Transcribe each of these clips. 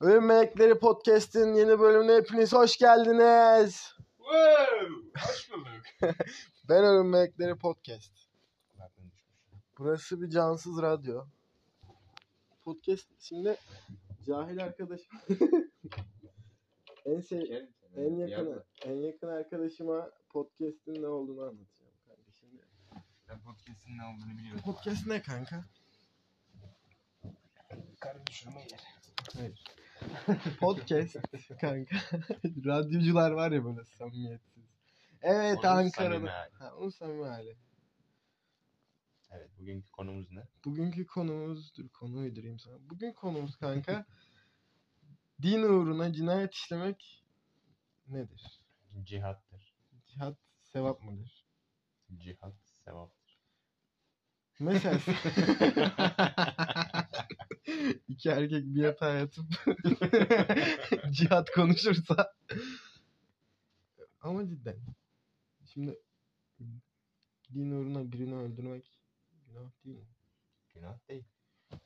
Ölüm Melekleri Podcast'in yeni bölümüne hepiniz hoş geldiniz. Wow! Hoş bulduk. Ben Ölüm Melekleri Podcast. Burası bir cansız radyo. Podcast şimdi cahil arkadaşım. en seni. en yakın en yakın arkadaşıma podcast'in ne olduğunu anlatacağım kanka şimdi. Ben podcast'in ne olduğunu biliyorum. Podcast ne kanka? Karı düşürme yeri. Hayır. Podcast kanka. Radyocular var ya böyle samimiyetsiz. Evet Onun samimi hali. Ha, onun samimi hali. Evet bugünkü konumuz ne? Bugünkü konumuz, dur konu uydurayım sana. Bugün konumuz kanka din uğruna cinayet işlemek nedir? Cihattır. Cihat sevap mıdır? Cihat sevaptır. Mesela iki erkek bir yatağa yatıp cihat konuşursa ama cidden şimdi din uğruna birini öldürmek günah değil mi? Günah değil.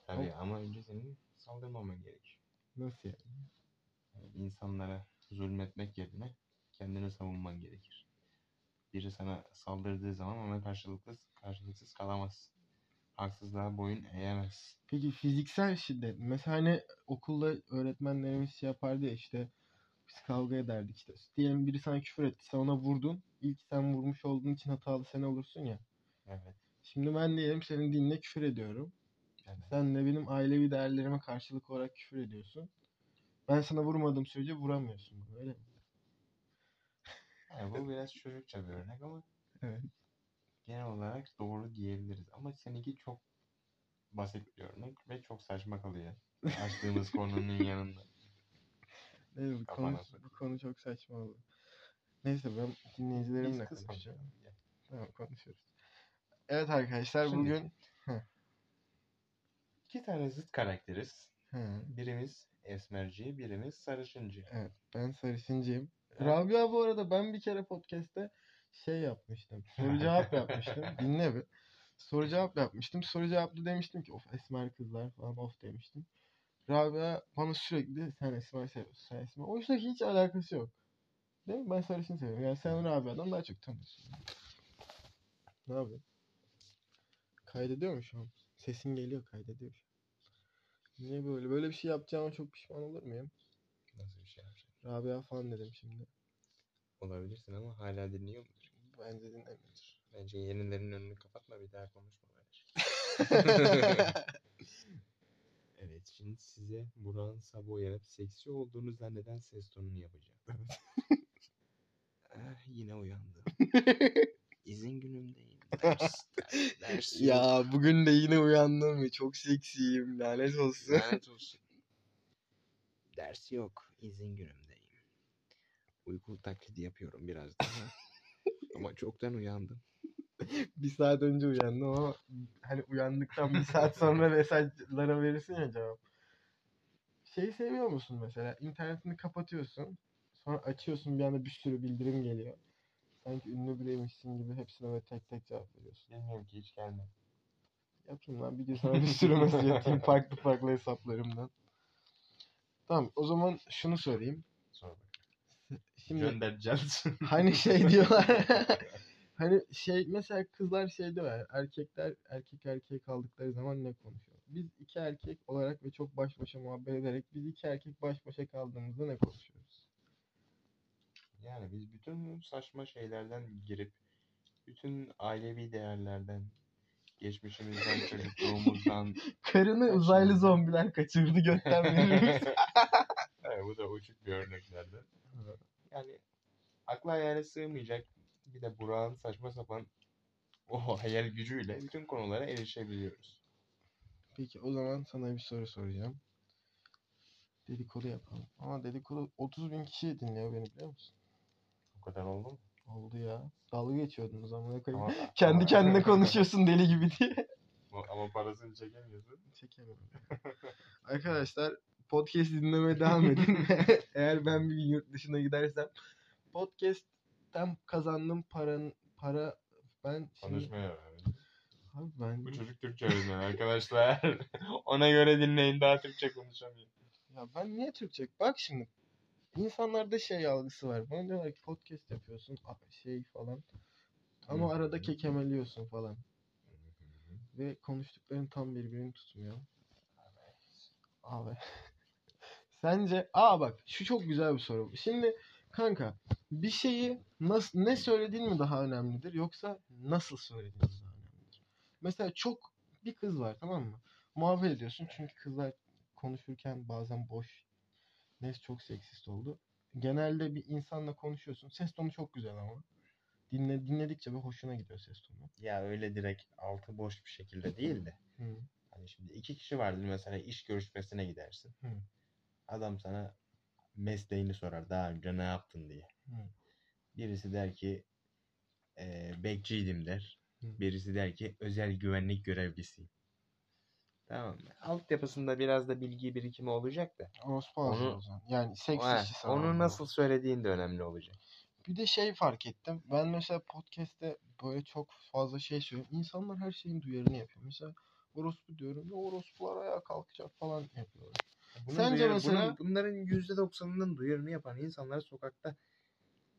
Tabii ama önce senin saldırmaman gerekir. Nasıl yani? Yani insanlara zulmetmek yerine kendini savunman gerekir. Biri sana saldırdığı zaman ona karşılıksız, karşılıksız kalamazsın. Haksızlığa boyun eğemezsin. Peki fiziksel şiddet. Mesela hani okulda öğretmenlerimiz şey yapardı ya işte biz kavga ederdik işte. Diyelim biri sana küfür etti. Sen ona vurdun. İlk sen vurmuş olduğun için hatalı sen olursun ya. Evet. Şimdi ben diyelim senin dinle küfür ediyorum. evet. Sen de benim ailevi değerlerime karşılık olarak küfür ediyorsun. Ben sana vurmadığım sürece vuramıyorsun. Öyle mi? Yani bu biraz çocukça bir örnek ama Evet. Genel olarak doğru diyebiliriz. Ama seninki çok basit bir örnek ve çok saçma kalıyor. Açtığımız konunun yanında. Evet, bu, konu, bu konu çok saçma oldu. Neyse ben dinleyicilerimle Biz konuşacağım. Tamam konuşuyoruz. Evet arkadaşlar Şimdi- bugün İki tane zıt karakteriz. Hı, Birimiz esmerci, birimiz sarışıncı. evet ben sarışıncıyım. Evet. Rabia bu arada ben bir kere podcast'te şey yapmıştım. Soru cevap yapmıştım. Dinle bir. Soru cevap yapmıştım. Soru cevaplı demiştim ki of esmer kızlar falan of demiştim. Rabia bana sürekli sen esmer seviyorsun sen esmer. Oysa ki hiç alakası yok. Değil mi? Ben sarışın seviyorum. Yani sen Rabia'dan daha çok tanıyorsun. Ne yapıyorsun? Kaydediyor mu şu an? Sesin geliyor kaydediyor şu an. Niye böyle? Böyle bir şey yapacağıma çok pişman olur muyum? Nasıl bir şey yapacak? Rabia falan dedim şimdi. Olabilirsin ama hala dinliyor mudur? Bence dinlemiyordur. Bence yenilerin önünü kapatma bir daha konuşma böyle. Evet şimdi size Burak'ın sabah uyanıp seksi olduğunu zanneden ses tonunu yapacağım. ah, yine uyandım. İzin günümdeyim. Ders, ders, ders yok. ya bugün de yine uyandım ve çok seksiyim. Lanet olsun. Lanet olsun. Ders yok. izin günümdeyim. Uyku taklidi yapıyorum biraz daha. Ama çoktan uyandım. bir saat önce uyandım ama hani uyandıktan bir saat sonra mesajlara verirsin ya cevap. Şeyi seviyor musun mesela? İnternetini kapatıyorsun. Sonra açıyorsun bir anda bir sürü bildirim geliyor. Sanki ünlü biriymişsin gibi hepsine böyle tek tek cevap veriyorsun. Bilmiyorum ki hiç gelmedi. Yapayım lan bir gün sana bir sürü mesaj atayım farklı farklı hesaplarımdan. Tamam o zaman şunu sorayım. Şimdi Göndereceğiz. hani şey diyorlar. hani şey mesela kızlar şey diyorlar. Erkekler erkek erkeğe kaldıkları zaman ne konuşuyor? Biz iki erkek olarak ve çok baş başa muhabbet ederek biz iki erkek baş başa kaldığımızda ne konuşuyoruz? Yani biz bütün saçma şeylerden girip bütün ailevi değerlerden geçmişimizden, çocukluğumuzdan Karını uzaylı zombiler kaçırdı götten evet, bu da uçuk bir örneklerden. Yani akla hayale sığmayacak bir de Burak'ın saçma sapan o hayal gücüyle bütün konulara erişebiliyoruz. Peki o zaman sana bir soru soracağım. Dedikodu yapalım. Ama dedikodu 30 bin kişi dinliyor beni biliyor musun? O kadar oldu mu? Oldu ya. Dalga geçiyordun o zaman. Ne koyayım? Ama, Kendi ama- kendine konuşuyorsun deli gibi diye. ama parasını çekemiyorsun. Çekemiyorum. Arkadaşlar podcast dinlemeye devam edin. Eğer ben bir gün yurt dışına gidersem podcast'ten kazandığım paranın para ben şimdi Konuşmaya öğrendim. abi ben Bu çocuk Türkçe öğreniyor arkadaşlar. Ona göre dinleyin daha Türkçe konuşamıyor. Ya ben niye Türkçe? Bak şimdi insanlarda şey algısı var. Bana diyorlar ki podcast yapıyorsun şey falan. Ama arada kekemeliyorsun falan. Ve konuştukların tam birbirini tutmuyor. Abi. Sence aa bak şu çok güzel bir soru. Şimdi kanka bir şeyi nasıl ne söylediğin mi daha önemlidir yoksa nasıl söylediğin mi daha önemlidir? Mesela çok bir kız var tamam mı? Muhabbet ediyorsun çünkü kızlar konuşurken bazen boş. Neyse çok seksist oldu. Genelde bir insanla konuşuyorsun. Ses tonu çok güzel ama. Dinle, dinledikçe bir hoşuna gidiyor ses tonu. Ya öyle direkt altı boş bir şekilde değil de. Hı. Hani şimdi iki kişi vardır mesela iş görüşmesine gidersin. Hı. Adam sana mesleğini sorar daha önce ne yaptın diye. Hı. Birisi der ki eee bekçiydim der. Hı. Birisi der ki özel güvenlik görevlisiyim. Tamam mı? Altyapısında biraz da bilgi birikimi olacak da. Orospu Onu- ağzı o zaman. Yani seks Ha, işi onu nasıl söylediğin de önemli olacak. Bir de şey fark ettim. Ben mesela podcast'te böyle çok fazla şey söylüyorum. İnsanlar her şeyin duyarını yapıyor. Mesela orospu diyorum ve orospular ayağa kalkacak falan yapıyorlar. Bunun Sence duyarı- mesela- bunun- bunların %90'ının duyarını yapan insanlar sokakta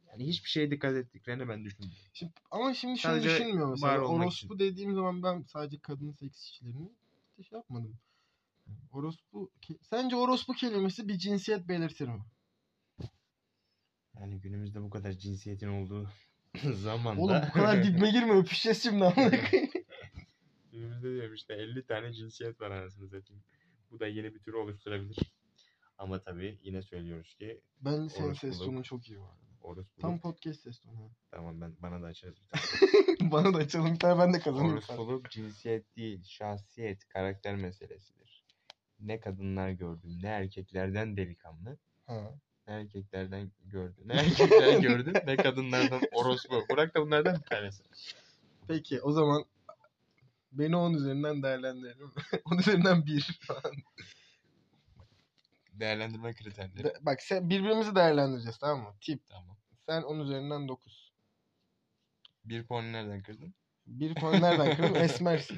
yani hiçbir şeye dikkat ettiklerini ben düşünmüyorum. Şimdi, ama şimdi şunu Sadece düşünmüyor var mesela. olmak Orospu dediğim zaman ben sadece kadın seks işçilerini de şey yapmadım. Orospu ke- sence orospu kelimesi bir cinsiyet belirtir mi? Yani günümüzde bu kadar cinsiyetin olduğu zamanda Oğlum bu kadar dibime girme öpüşeceğiz şimdi amına koyayım. Günümüzde diyorum işte 50 tane cinsiyet var anasını satayım. Bu da yeni bir tür oluşturabilir. Ama tabii yine söylüyoruz ki Bence senin ses Orospuluk. tonun çok iyi var. orospuluk. Tam podcast ses tonu. Tamam ben bana da açarız bir tane. Bana da açalım bir tane ben de kazanayım. Orospuluk cinsiyet değil, şahsiyet, karakter meselesidir. Ne kadınlar gördüm, ne erkeklerden delikanlı, Ha. ne erkeklerden gördüm, ne erkekler gördüm, ne kadınlardan orospu. Burak da bunlardan bir tanesi. Peki o zaman beni 10 üzerinden değerlendirelim. 10 üzerinden 1 falan. Değerlendirme kriterleri. De- Bak sen birbirimizi değerlendireceğiz tamam mı? Tip. Tamam. Sen 10 üzerinden 9. Bir puanı nereden kırdın? Bir puan nereden kırdın? Esmersin.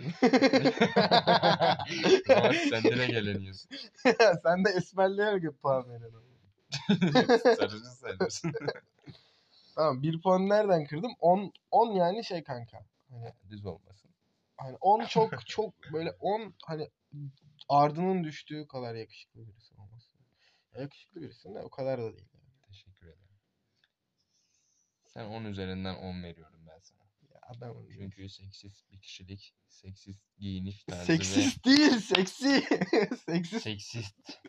Ama sen ne geleniyorsun? sen de esmerleyerek hep puan veriyorsun. Sarıcı sayıyorsun. Tamam bir puan nereden kırdım? 10 10 yani şey kanka. Hani Düz olmasın. Hani 10 çok çok böyle 10 hani ardının düştüğü kadar yakışıklı birisi olması. Yakışıklı birisin de o kadar da değil. Yani. Teşekkür ederim. Sen 10 üzerinden 10 veriyorum ben sana. Ya adamın Çünkü seksist bir kişilik, seksist giyiniş tarzı Seksist değil, seksi. Seksist. ve seksist.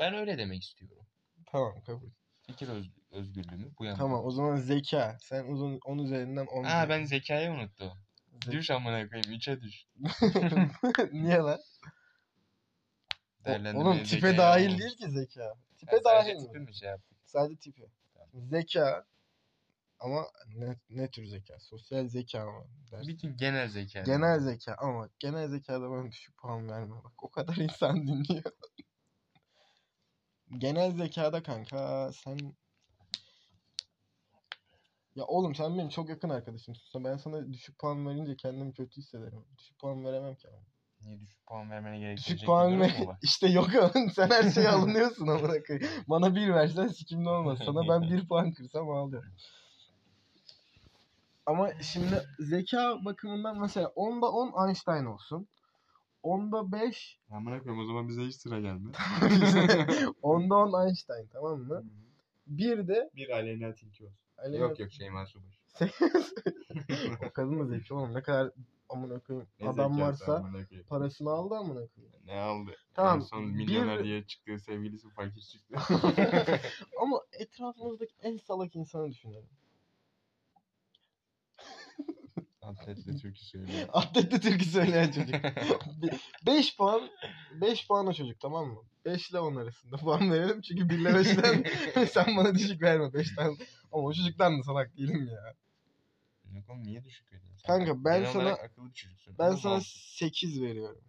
Ben öyle demek istiyorum. Tamam kabul. Fikir öz- özgürlüğümü bu yana. Tamam o zaman zeka. Sen uzun 10 üzerinden 10. Aa ben zekayı unuttum. Düş amına koyayım 3'e düş. Niye lan? Değerlendirmeye Oğlum tipe dahil değil ki zeka. Ha, Tipe sadece dahil tipi mi? mi şey? Sadece tipi. Zeka ama ne, ne tür zeka? Sosyal zeka mı? dersin? Bütün genel zeka. Genel zeka ama genel zekada bana düşük puan verme. Bak o kadar insan dinliyor. genel zekada kanka sen ya oğlum sen benim çok yakın arkadaşımsın. Ben sana düşük puan verince kendimi kötü hissederim. Düşük puan veremem ki ama. Niye düşük puan vermene gerektirecek Düşük bir puan ver. İşte yok ama sen her şeye alınıyorsun amına koyayım. Bana bir versen sikimde olmaz. Sana ben bir puan kırsam ağlıyorum. Ama şimdi zeka bakımından mesela 10'da 10 Einstein olsun. 10'da 5 Amına koyayım o zaman bize hiç sıra gelmedi. 10'da 10 Einstein tamam mı? Bir de bir aleyna tilki olsun. Aleyna- Yok yok Şeyma Subaşı. o kadın da zeki oğlum ne kadar amına koyayım Ne adam zekası varsa amına koyayım. parasını aldı amına koyayım. Ne aldı? Tamam, En son bir- milyoner diye çıktığı sevgilisi fakir çıktı. Ama etrafımızdaki en salak insanı düşünelim. Atletle türkü söylüyor. Atletli türkü söyleyen çocuk. 5 puan 5 puan o çocuk tamam mı? 5 ile 10 arasında puan verelim çünkü 1 ile 5'ten sen bana düşük verme 5'ten. Ama o çocuktan da salak değilim ya. Yok oğlum niye düşük veriyorsun? Kanka, ben Genel sana- akıllı çocuksun. Ben sana mal- 8 veriyorum.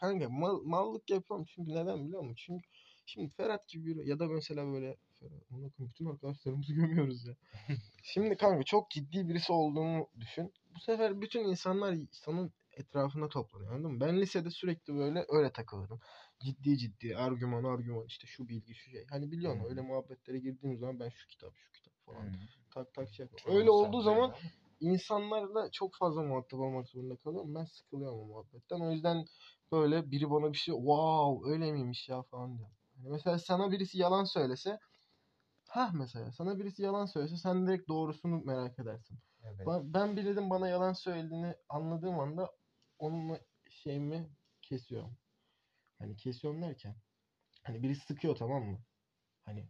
Kanka mal, mallık yapıyorum çünkü neden biliyor musun? Çünkü şimdi Ferhat gibi biri ya da mesela böyle Ona koyayım, bütün arkadaşlarımızı gömüyoruz ya. şimdi kanka çok ciddi birisi olduğumu düşün. Bu sefer bütün insanlar sana etrafında toplanıyor anladın mı? Ben lisede sürekli böyle öyle takılırım. Ciddi ciddi argüman argüman işte şu bilgi şu şey. Hani biliyorsun Hı. öyle muhabbetlere girdiğim zaman ben şu kitap şu kitap falan Hı. tak tak şey yapıyorum. Öyle olduğu zaman ama. insanlarla çok fazla muhatap olmak zorunda kalıyorum. Ben sıkılıyorum o muhabbetten. O yüzden böyle biri bana bir şey wow öyle miymiş ya falan diyor. Hani mesela sana birisi yalan söylese ha mesela sana birisi yalan söylese sen direkt doğrusunu merak edersin. Evet. Ben, ben birinin bana yalan söylediğini anladığım anda onunla şeyimi kesiyorum. Hani kesiyorum derken hani birisi sıkıyor tamam mı? Hani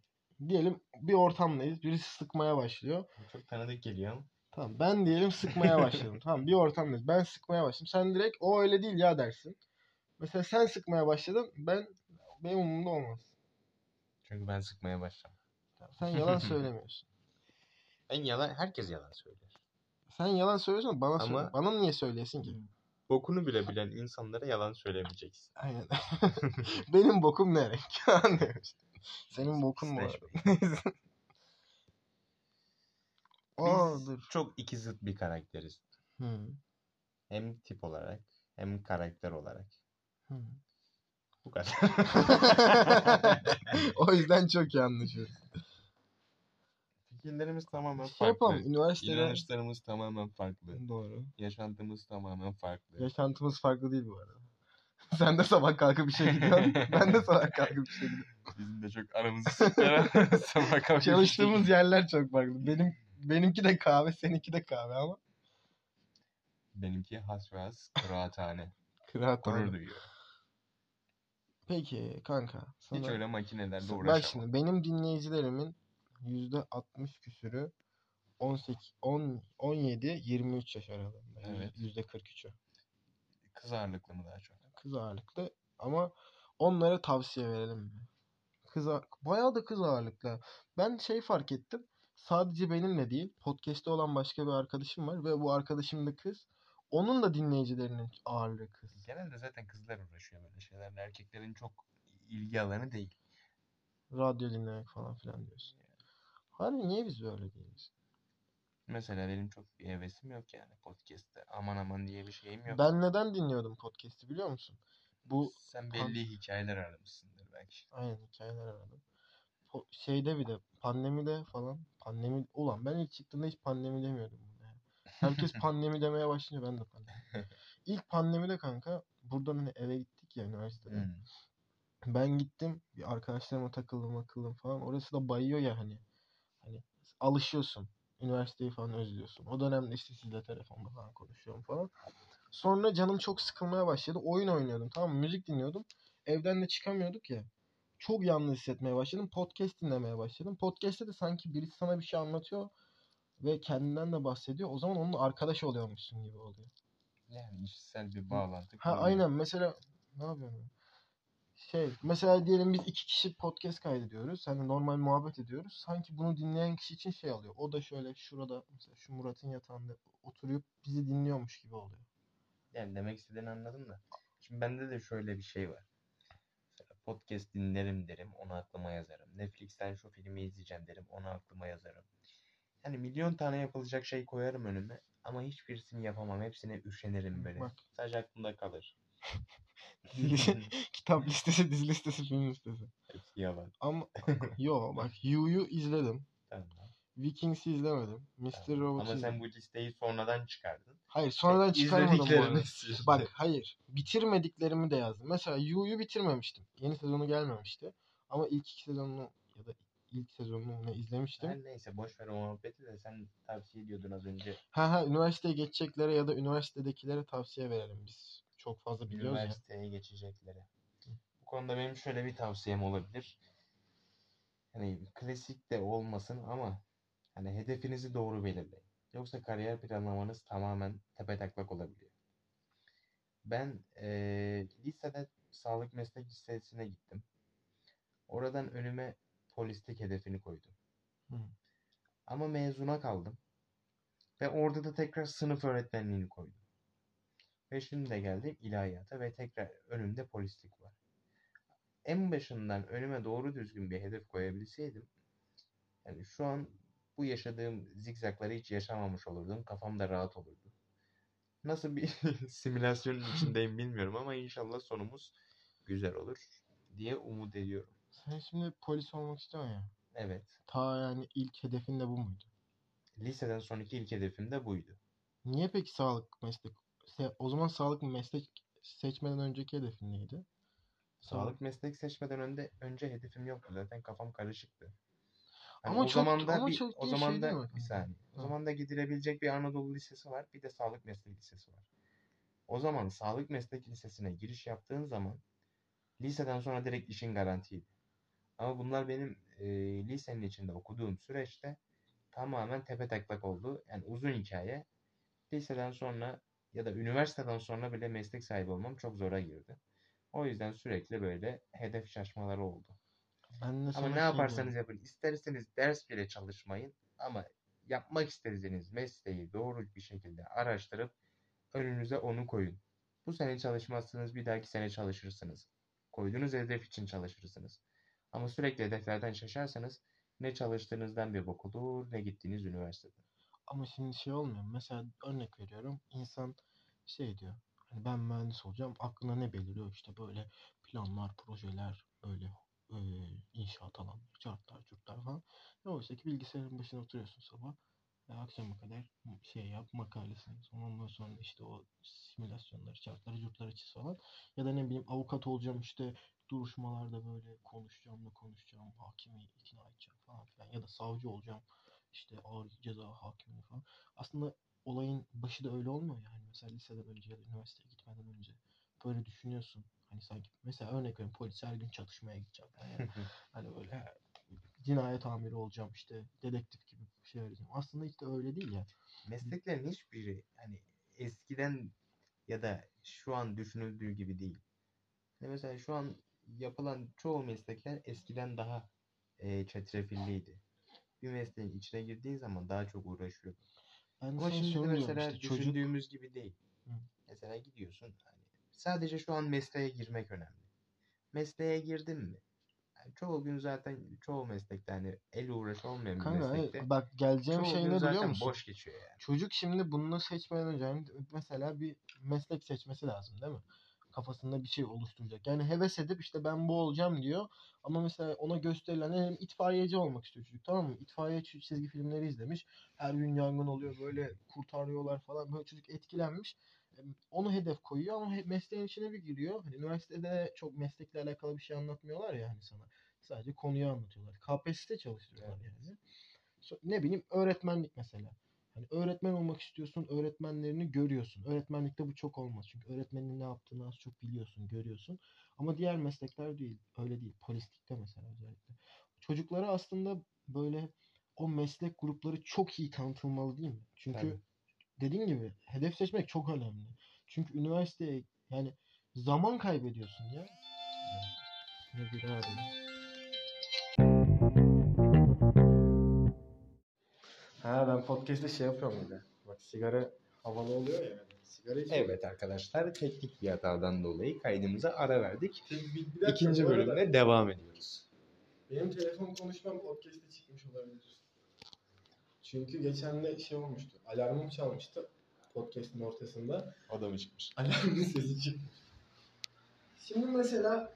diyelim bir ortamdayız. Birisi sıkmaya başlıyor. Çok tanıdık geliyor ama. Tamam ben diyelim sıkmaya başladım. tamam bir ortamdayız. Ben sıkmaya başladım. Sen direkt o öyle değil ya dersin. Mesela sen sıkmaya başladın. Ben benim umurumda olmaz. Çünkü ben sıkmaya başladım. Sen yalan söylemiyorsun. Ben yalan, herkes yalan söyler. Sen yalan söylüyorsan bana söyle. Ama- Bana niye söyleyesin ki? Bokunu bile bilen insanlara yalan söylemeyeceksin. Aynen. Benim bokum ne renk? Senin bokun mu var? Slash Aa Biz çok iki zıt bir karakteriz. Hı, Hem tip olarak hem karakter olarak. hı. Bu kadar. o yüzden çok iyi anlaşıyoruz. Fikirlerimiz tamamen Şey farklı. yapalım. Üniversitede... İnanışlarımız tamamen farklı. Doğru. Yaşantımız tamamen farklı. Yaşantımız farklı değil bu arada. Sen de sabah kalkıp işe gidiyorsun. ben de sabah kalkıp işe gidiyorum. Bizim de çok aramızı. Sabah kalkıp Çalıştığımız yerler çok farklı. Benim benimki de kahve, seninki de kahve ama. Benimki has ve has kıraathane. Kıraat Gurur duyuyor. Peki kanka. Sana... Hiç öyle makinelerle Bak uğraşamam. şimdi benim dinleyicilerimin %60 küsürü 18, 10, 17, 23 yaş aralığında. Evet. %43'ü. Kız ağırlıklı mı daha çok? Kız ağırlıklı ama onlara tavsiye verelim mi? Kız ağ- bayağı da kız ağırlıklı. Ben şey fark ettim. Sadece benimle değil, podcast'te olan başka bir arkadaşım var ve bu arkadaşım da kız. Onun da dinleyicilerinin ağırlığı kız. Genelde zaten kızlar uğraşıyor böyle şeylerle. Erkeklerin çok ilgi alanı değil. Radyo dinlemek falan filan diyorsun. Harbi niye biz böyle değiliz? Mesela benim çok bir hevesim yok yani podcast'te. Aman aman diye bir şeyim yok. Ben neden dinliyordum podcast'i biliyor musun? Bu Sen belli hikayeler aramışsındır belki. Aynen hikayeler aradım. Po- şeyde bir de pandemide falan pandemi ulan ben ilk çıktığımda hiç pandemi demiyordum buna ya. Herkes pandemi demeye başlayınca ben de pandemi. İlk pandemide kanka buradan hani eve gittik ya üniversitede. Hmm. Ben gittim bir arkadaşlarıma takıldım akıldım falan. Orası da bayıyor ya hani. Alışıyorsun. Üniversiteyi falan özlüyorsun. O dönemde işte sizle telefonda falan konuşuyorum falan. Sonra canım çok sıkılmaya başladı. Oyun oynuyordum tamam mı? Müzik dinliyordum. Evden de çıkamıyorduk ya. Çok yalnız hissetmeye başladım. Podcast dinlemeye başladım. Podcast'te de sanki birisi sana bir şey anlatıyor ve kendinden de bahsediyor. O zaman onunla arkadaş oluyormuşsun gibi oluyor. Yani işsel bir bağlantı. Ha aynen mesela ne yapıyorum? Şey mesela diyelim biz iki kişi podcast kaydediyoruz. Hani normal muhabbet ediyoruz. Sanki bunu dinleyen kişi için şey alıyor. O da şöyle şurada mesela şu Murat'ın yatağında oturup bizi dinliyormuş gibi oluyor. Yani demek istediğini anladım da. Şimdi bende de şöyle bir şey var. Mesela podcast dinlerim derim, onu aklıma yazarım. Netflix'ten şu filmi izleyeceğim derim, onu aklıma yazarım. Yani milyon tane yapılacak şey koyarım önüme ama hiçbirisini yapamam. Hepsine üşenirim böyle. Bak. Sadece aklımda kalır. Kitap listesi, dizi listesi, film listesi. Hepsi yalan. Ama yo bak You'yu izledim. Tamam. Vikings'i izlemedim. Mr. tamam. Robot'u Ama sen bu listeyi sonradan çıkardın. Hayır sonradan çıkarmadım bu arada. Bak hayır. Bitirmediklerimi de yazdım. Mesela You'yu bitirmemiştim. Yeni sezonu gelmemişti. Ama ilk iki sezonunu ya da ilk sezonunu ne izlemiştim. Her neyse boş ver o muhabbeti de sen tavsiye ediyordun az önce. Ha ha üniversiteye geçeceklere ya da üniversitedekilere tavsiye verelim biz. Çok fazla biliyoruz ya. Üniversiteye geçeceklere. Bu konuda benim şöyle bir tavsiyem olabilir. Hani klasik de olmasın ama hani hedefinizi doğru belirleyin. Yoksa kariyer planlamanız tamamen tepetaklak olabiliyor. Ben eee, lisede sağlık meslek lisesine gittim. Oradan önüme polislik hedefini koydum. Hı. Ama mezuna kaldım. Ve orada da tekrar sınıf öğretmenliğini koydum. Ve şimdi de geldim ilahiyata ve tekrar önümde polislik var. En başından önüme doğru düzgün bir hedef koyabilseydim yani şu an bu yaşadığım zigzagları hiç yaşamamış olurdum. Kafam da rahat olurdu. nasıl bir simülasyonun içindeyim bilmiyorum ama inşallah sonumuz güzel olur diye umut ediyorum. Sen şimdi polis olmak istiyorsun ya. Evet. Ta yani ilk hedefin de bu muydu? Liseden sonraki ilk hedefim de buydu. Niye peki sağlık meslek? O zaman sağlık meslek seçmeden önceki hedefin neydi? Sağlık meslek seçmeden önce önce hedefim yoktu. Zaten kafam karışıktı. Hani Ama o çok- zaman da ama bir, çok o şey zaman da mi bir saniye. O zaman da gidilebilecek bir Anadolu Lisesi var, bir de Sağlık Meslek Lisesi var. O zaman Sağlık Meslek Lisesi'ne giriş yaptığın zaman liseden sonra direkt işin garantiydi. Ama bunlar benim e, lisenin içinde okuduğum süreçte tamamen tepe taklak oldu. Yani uzun hikaye. Liseden sonra ya da üniversiteden sonra bile meslek sahibi olmam çok zora girdi. O yüzden sürekli böyle hedef şaşmaları oldu. Ben de Ama ne şey yaparsanız yapın. İsterseniz ders bile çalışmayın. Ama yapmak istediğiniz mesleği doğru bir şekilde araştırıp önünüze onu koyun. Bu sene çalışmazsınız, bir dahaki sene çalışırsınız. Koyduğunuz hedef için çalışırsınız. Ama sürekli hedeflerden şaşarsanız ne çalıştığınızdan bir bok olur, ne gittiğiniz üniversiteden. Ama şimdi şey olmuyor. mu? Mesela örnek veriyorum. İnsan şey diyor. Hani ben mühendis olacağım. Aklına ne beliriyor? İşte böyle planlar, projeler, böyle e, inşaat alanları, cartlar, curtlar falan. E oysa ki bilgisayarın başına oturuyorsun sabah. Ve akşama kadar şey yap, makalesini yaz. Ondan sonra işte o simülasyonları, chartları, curtları çiz falan. Ya da ne bileyim avukat olacağım işte duruşmalarda böyle konuşacağım da konuşacağım. Hakimi ikna edeceğim falan filan. Ya da savcı olacağım işte ağır ceza hakimliği falan. Aslında olayın başı da öyle olmuyor yani. Mesela liseden önce ya da üniversiteye gitmeden önce böyle düşünüyorsun. Hani sanki mesela örnek veriyorum polis her gün çatışmaya gideceğim. Yani hani böyle cinayet amiri olacağım işte dedektif gibi bir şey arayacağım. Aslında hiç de öyle değil ya. Mesleklerin hiçbiri hani eskiden ya da şu an düşünüldüğü gibi değil. Yani mesela şu an yapılan çoğu meslekler eskiden daha e, çetrefilliydi. Bir mesleğin içine girdiğin zaman daha çok uğraşıyor. Ben Ama şimdi mesela işte çocuk düşündüğümüz gibi değil. Hı. Mesela gidiyorsun hani sadece şu an mesleğe girmek önemli. Mesleğe girdin mi? Yani çoğu gün zaten çoğu meslekte hani el uğraşı olmayan bir kanka meslekte bak geleceğim şey ne biliyor musun? boş geçiyor yani. Çocuk şimdi bunu seçmeden önce yani mesela bir meslek seçmesi lazım değil mi? Kafasında bir şey oluşturacak. Yani heves edip işte ben bu olacağım diyor. Ama mesela ona gösterilen bileyim, itfaiyeci olmak istiyor çocuk tamam mı? İtfaiye çi- çizgi filmleri izlemiş. Her gün yangın oluyor böyle kurtarıyorlar falan. Böyle çocuk etkilenmiş. Onu hedef koyuyor ama mesleğin içine bir giriyor. Hani üniversitede çok meslekle alakalı bir şey anlatmıyorlar ya hani sana. Sadece konuyu anlatıyorlar. KPSS çalıştırıyorlar yani. Ne bileyim öğretmenlik mesela. Hani öğretmen olmak istiyorsun, öğretmenlerini görüyorsun. Öğretmenlikte bu çok olmaz. Çünkü öğretmenin ne yaptığını az çok biliyorsun, görüyorsun. Ama diğer meslekler değil. Öyle değil. Polislikte mesela özellikle. Çocuklara aslında böyle o meslek grupları çok iyi tanıtılmalı değil mi? Çünkü Tabii. dediğin gibi hedef seçmek çok önemli. Çünkü üniversiteye yani zaman kaybediyorsun ya. Ne bir abi. Ha ben podcast'te şey yapıyorum bir de. Bak sigara havalı oluyor ya. Sigara içiyorum. Evet arkadaşlar teknik bir hatadan dolayı kaydımıza ara verdik. Bir, bir- bir dakika, İkinci bu arada bölümde devam ediyoruz. Benim telefon konuşmam podcast'te çıkmış olabilir. Çünkü geçen de şey olmuştu. Alarmım çalmıştı podcast'in ortasında. O da mı çıkmış? Alarmın sesi çıkmış. Şimdi mesela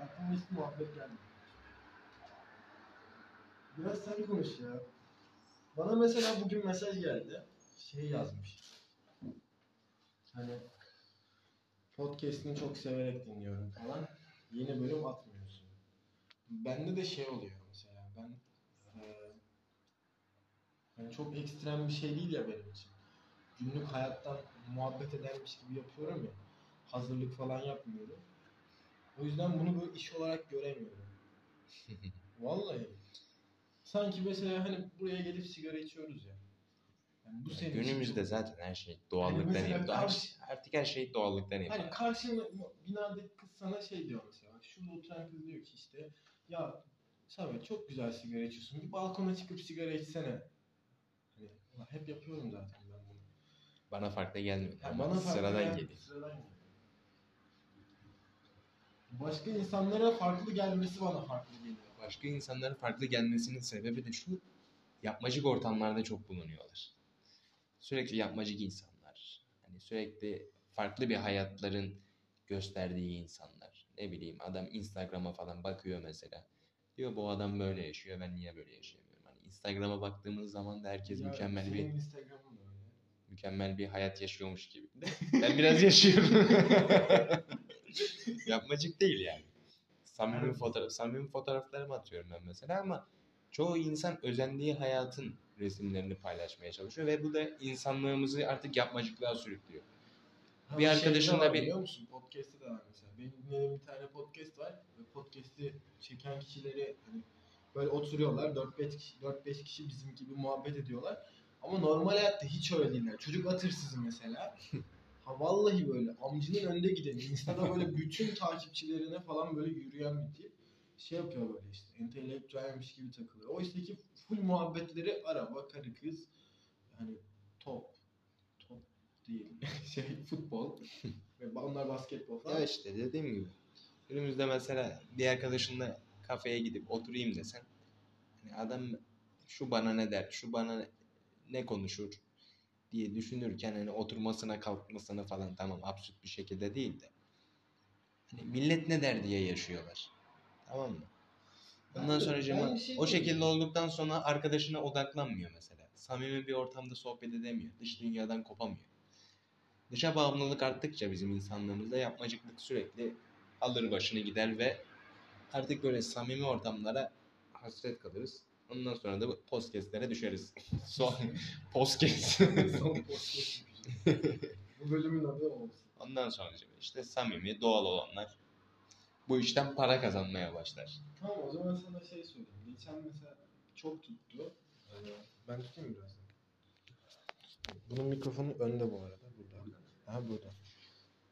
aklıma hiç muhabbet gelmedi. Biraz sen konuş ya. Bana mesela bugün mesaj geldi. Şey yazmış. Hani podcast'ini çok severek dinliyorum falan. Yeni bölüm atmıyorsun. Bende de şey oluyor mesela. Ben eee yani çok ekstrem bir şey değil ya benim için. Günlük hayattan muhabbet edermiş gibi yapıyorum ya. Hazırlık falan yapmıyorum. O yüzden bunu böyle iş olarak göremiyorum. Vallahi. Sanki mesela hani buraya gelip sigara içiyoruz ya. Yani bu senin için Günümüzde çok- zaten her şey doğallıktan mesela yapıyor. karşı- Artık her şey doğallıktan Hani yapıyor. karşında binadaki kız sana şey diyor mesela. Şurada oturan kız diyor ki işte ya Samet çok güzel sigara içiyorsun. Bir balkona çıkıp sigara içsene. Hani hep yapıyorum zaten ben bunu. Bana farklı gelmiyor. Yani bana farklı sıradan gel- geliyor. Sıradan geliyor. Başka insanlara farklı gelmesi bana farklı geliyor. Başka insanların farklı gelmesinin sebebi de şu. yapmacık ortamlarda çok bulunuyorlar. Sürekli yapmacık insanlar. Hani sürekli farklı bir hayatların gösterdiği insanlar. Ne bileyim adam Instagram'a falan bakıyor mesela. Diyor bu adam böyle yaşıyor ben niye böyle yaşayamıyorum. Hani Instagram'a baktığımız zaman da herkes Ya, mükemmel bir mükemmel bir hayat yaşıyormuş gibi. Ben biraz yaşıyorum. Yapmacık değil yani. Samimi fotoğraf, samimi fotoğraflarımı atıyorum ben mesela ama çoğu insan özendiği hayatın resimlerini paylaşmaya çalışıyor ve bu da insanlığımızı artık yapmacıklığa sürüklüyor. Ha, Bir bu arkadaşın şeyde da var bir- biliyor musun? Podcast'te de var mesela. Benim dinlediğim bir tane podcast var. Podcast'i çeken kişileri hani böyle oturuyorlar. 4-5 kişi, 4-5 kişi bizim gibi muhabbet ediyorlar. Ama normal hayatta hiç öyle değiller. Çocuk at hırsızı mesela. Ha vallahi böyle amcının önde gideni. Insta'da böyle bütün takipçilerine falan böyle yürüyen bir tip. Şey yapıyor böyle işte. Entelektüelmiş gibi takılıyor. Oysa ki full muhabbetleri araba, karı kız. Yani top. Top değil. şey futbol. Ve onlar basketbol falan. Ya işte dediğim gibi. Günümüzde mesela bir arkadaşınla kafeye gidip oturayım desen hani adam şu bana ne der, şu bana ne konuşur diye düşünürken hani oturmasına kalkmasına falan tamam absürt bir şekilde değil de hani millet ne der diye yaşıyorlar. Tamam mı? Ondan sonra bir şey o diyeyim. şekilde olduktan sonra arkadaşına odaklanmıyor mesela. Samimi bir ortamda sohbet edemiyor. Dış dünyadan kopamıyor. Dışa bağımlılık arttıkça bizim insanlığımızda yapmacıklık sürekli alır başını gider ve artık böyle samimi ortamlara hasret kalırız. Ondan sonra da bu podcastlere düşeriz. Son podcast. Son podcast. Bu bölümün adı olsun. Ondan sonra işte samimi, doğal olanlar bu işten para kazanmaya başlar. Tamam o zaman sana şey söyleyeyim. Geçen mesela çok tuttu. Ee, Ben tutayım biraz? Bunun mikrofonu önde bu arada. Burada. Aha burada.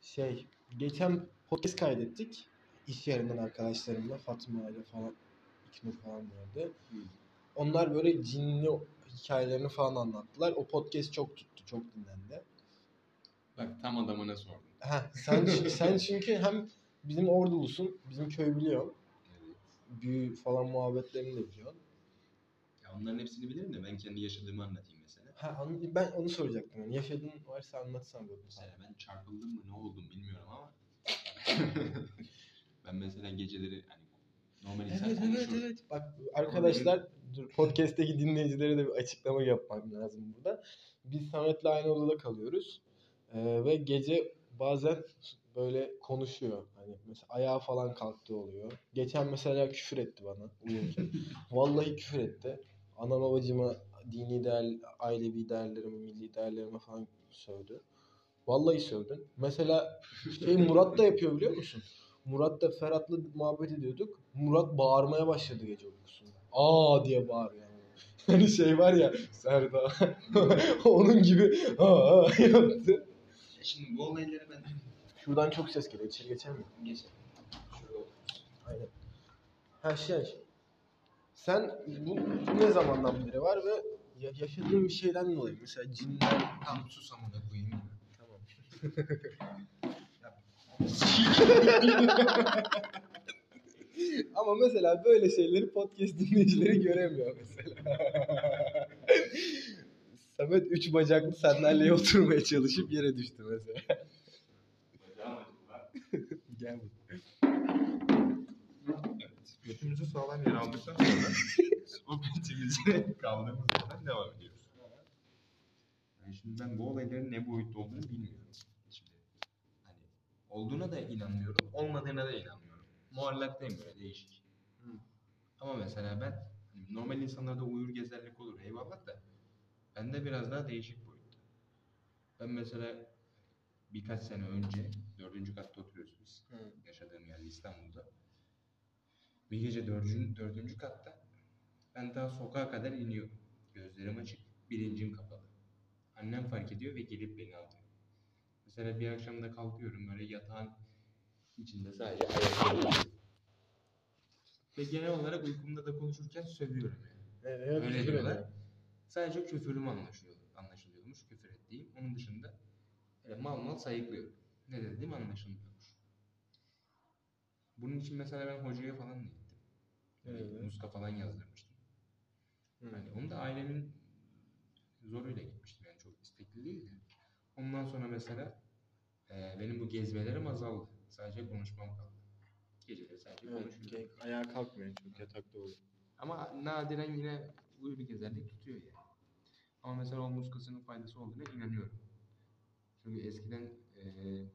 Şey, geçen podcast kaydettik. İş yerinden arkadaşlarımla Fatma ile falan, İknur falan vardı. Onlar böyle cinli hikayelerini falan anlattılar. O podcast çok tuttu, çok dinlendi. Bak tam adamına sordum. Ha, sen sen çünkü hem bizim ordulusun, bizim köy biliyorsun. Büyü falan muhabbetlerini de biliyorsun. Ya onların hepsini bilirim de ben kendi yaşadığımı anlatayım mesela. Ha, ben onu soracaktım. Yani yaşadığın varsa anlatsan böyle. Mesela ben çarpıldım mı ne oldum bilmiyorum ama ben mesela geceleri hani normal insan Evet evet konuşur. evet. Bak arkadaşlar dur podcast'teki dinleyicilere de bir açıklama yapmam lazım burada. Biz Samet'le aynı odada kalıyoruz. Ee, ve gece bazen böyle konuşuyor. Hani mesela ayağa falan kalktığı oluyor. Geçen mesela küfür etti bana uyurken. Vallahi küfür etti. Ana babacıma dini değer, ailevi değerlerime, milli değerlerime falan sövdü. Vallahi sövdün. Mesela şey Murat da yapıyor biliyor musun? Murat da Ferhat'la muhabbet ediyorduk. Murat bağırmaya başladı gece uykusunda. Aa diye bağırıyor. Hani şey var ya Serda. Onun gibi aa yaptı. Şimdi bu olayları ben Şuradan çok ses geliyor. İçeri geçer mi? otururuz. Aynen. Ha şey. Sen bu, bu ne zamandan beri var ve ya- yaşadığın bir şeyden dolayı mesela cinler Tam sus amına koyayım. tamam. Ama mesela böyle şeyleri podcast dinleyicileri göremiyor mesela. Samet üç bacaklı sandalyeye oturmaya çalışıp yere düştü mesela. Gel. Evet. Götümüzü sağlam yere aldıktan sonra sohbetimize kaldığımız yerden devam ediyoruz. Yani şimdi ben bu olayların ne boyutta olduğunu bilmiyorum. Şimdi hani olduğuna da inanmıyorum, olmadığına da inanmıyorum. Muallaktayım böyle değişik. Hı. Ama mesela ben hani normal insanlarda uyur gezerlik olur eyvallah da bende biraz daha değişik boyutta. Ben mesela birkaç sene önce dördüncü katta oturuyoruz biz. Yaşadığım yer İstanbul'da. Bir gece dördüncü, dördüncü katta ben daha sokağa kadar iniyorum. Gözlerim açık, bilincim kapalı. Annem fark ediyor ve gelip beni alıyor. Mesela bir akşam da kalkıyorum böyle yatağın içinde sadece. Ve genel olarak uykumda da konuşurken sövüyorum yani. Evet, Öyle küfür diyorlar. Sadece küfürüm anlaşılıyor, anlaşılıyormuş küfür ettiğim. Onun dışında öyle mal mal sayıklıyorum. Ne dediğim anlaşılmıyormuş. Bunun için mesela ben hocaya falan da gittim. Evet. Muska falan yazdırmıştım. Hı. Hani onu da ailemin zoruyla gitmiştim yani çok istekli değildi. Ondan sonra mesela e, benim bu gezmelerim azaldı. Sadece konuşmam kaldı. Geceleri sadece Evet, konuşuyorum. ayağa kalkmıyor çünkü yatakta oluyor. Ama nadiren yine uyur gezerlik tutuyor yani. Ama mesela o muz kısının faydası olduğuna inanıyorum. Çünkü eskiden eee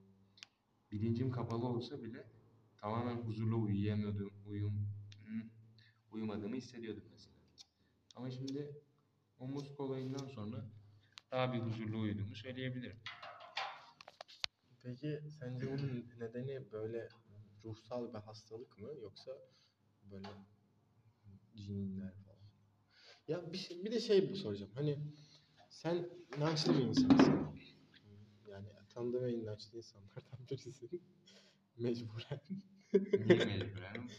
bilincim kapalı olsa bile tamamen huzurlu uyuyamıyordum, uyum, uyumadığımı hissediyordum mesela. Ama şimdi o olayından sonra daha bir huzurlu uyuduğumu söyleyebilirim. Peki sence bunun nedeni böyle ruhsal bir hastalık mı yoksa böyle cinler falan? Ya bir, şey, bir de şey bu soracağım. Hani sen inançlı bir insansın. Yani tanıdığım en inançlı insanlardan birisin. Mecburen. Niye mecburen?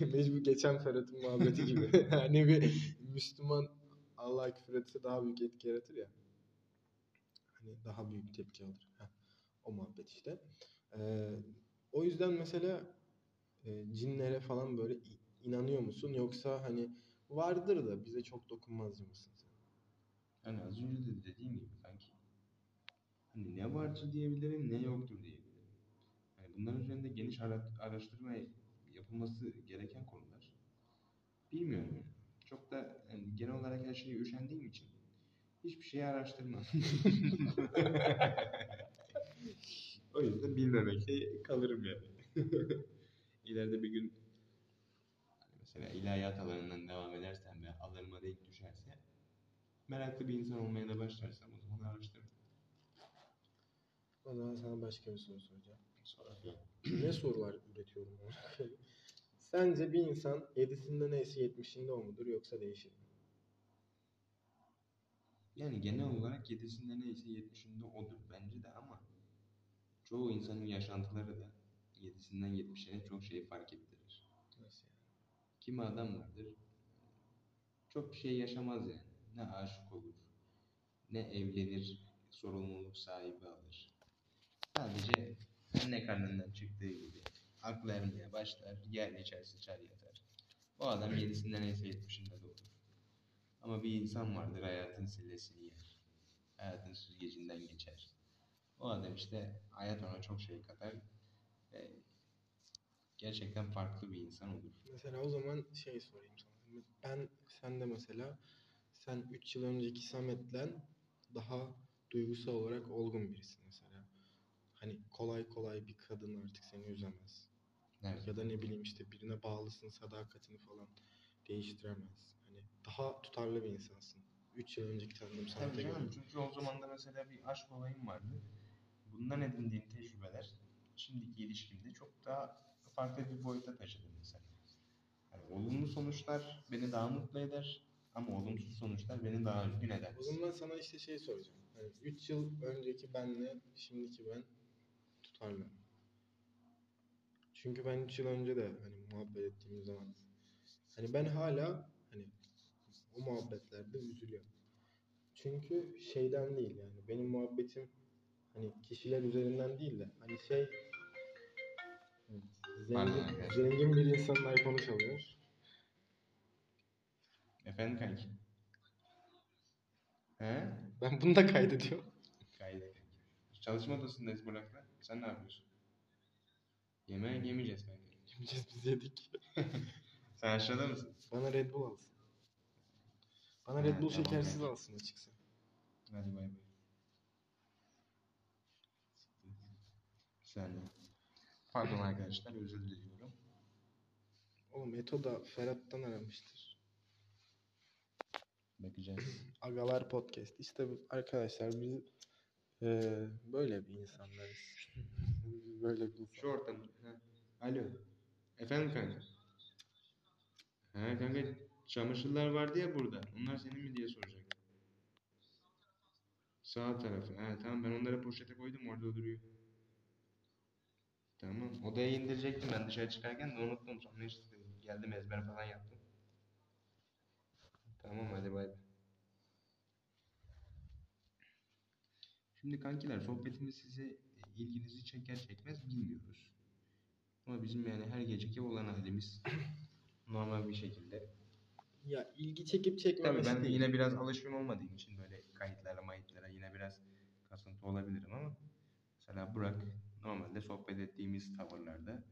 Mecbur geçen Ferhat'ın muhabbeti gibi. hani bir Müslüman Allah'a küfür etse daha büyük etki yaratır ya. Hani daha büyük tepki alır. Heh, o muhabbet işte. Ee, o yüzden mesela e, cinlere falan böyle inanıyor musun? Yoksa hani vardır da bize çok dokunmazcı mısın sen? Yani az önce de dediğim gibi kanki. Hani ne vardır diyebilirim ne yoktur diyebilirim. Yani bunların üzerinde geniş ara- araştırma yapılması gereken konular. Bilmiyorum. yani. Çok da yani genel olarak her şeye üşendiğim için hiçbir şeyi araştırmam. o yüzden bilmemekte kalırım yani. İleride bir gün hani mesela ilahiyat alanından devam edersem ve alanıma denk düşerse meraklı bir insan olmaya da başlarsam o zaman araştırırım. O zaman sana başka bir soru soracağım. Sonra ne sorular üretiyorum? Sence bir insan yedisinde neyse yetmişinde o mudur yoksa değişir mi? Yani genel olarak yedisinde neyse yetmişinde odur bence de ama çoğu insanın yaşantıları da yedisinden yetmişine çok şey fark ettirir. Nasıl yani? Kimi adam vardır çok bir şey yaşamaz yani. Ne aşık olur, ne evlenir, sorumluluk sahibi alır. Sadece anne karnından çıktığı gibi aklı ermeye başlar, yer içer sıçar yatar. O adam yedisinden neyse yetmişinde de olur. Ama bir insan vardır hayatın sillesini yer. Hayatın süzgecinden geçer. O adam işte hayat ona çok şey katar ve gerçekten farklı bir insan olur. Mesela o zaman şey sorayım sana. Ben sende mesela sen 3 yıl önceki Samet'le daha duygusal olarak olgun birisin mesela. Hani kolay kolay bir kadın artık seni üzemez. Evet. Ya da ne bileyim işte birine bağlısın sadakatini falan değiştiremez. Hani daha tutarlı bir insansın. 3 yıl önceki tanıdığım Samet'e göre. çünkü o zaman da mesela bir aşk olayım vardı. Bundan edindiğim tecrübeler şimdiki ilişkimde çok daha farklı bir boyuta taşıdı mesela. Yani olumlu sonuçlar beni daha mutlu eder ama olumsuz sonuçlar beni daha üzgün eder. O zaman sana işte şey soracağım. Hani 3 yıl önceki benle şimdiki ben tutarlı. Çünkü ben 3 yıl önce de hani muhabbet ettiğimiz zaman hani ben hala hani o muhabbetlerde üzülüyorum. Çünkü şeyden değil yani benim muhabbetim hani kişiler üzerinden değil de hani şey Pardon zengin, zengin bir insanın iPhone'u çalıyor. Efendim kanki? He? Ben bunu da kaydediyorum. Kanki. Çalışma odasındayız Burak'la. Sen ne yapıyorsun? Yemeği yemeyeceğiz kanki. Yemeyeceğiz biz yedik. Sen aşağıda mısın? Bana Red Bull alsın. Bana Ha, Red Bull tamam şekersiz kanki. alsın açıksa. Hadi bay bay. Saniye. Pardon arkadaşlar özür diliyorum. Oğlum Eto da Ferhat'tan aramıştır. Bakacağız. Agalar Podcast. İşte arkadaşlar biz eee, böyle bir insanlarız. Böyle bir insan. Şu ortamda. Ha. Alo. Efendim kanka. Ha kanka çamaşırlar vardı ya burada. Onlar senin mi diye soracaktım. Sağ tarafı. Ha tamam ben onları poşete koydum orada duruyor. Tamam. Odaya indirecektim ben dışarı çıkarken de unuttum. Sonra işte geldim ezber falan yaptım. Tamam hadi bay bay. Şimdi kankiler sohbetimiz size ilginizi çeker çekmez bilmiyoruz. Ama bizim yani her geceki olan halimiz normal bir şekilde Ya ilgi çekip Tabii çekmemesi ben değil. yine biraz alışkın olmadığım için böyle kayıtlara mayıtlara yine biraz kasıntı olabilirim ama mesela Burak normalde sohbet ettiğimiz tavırlarda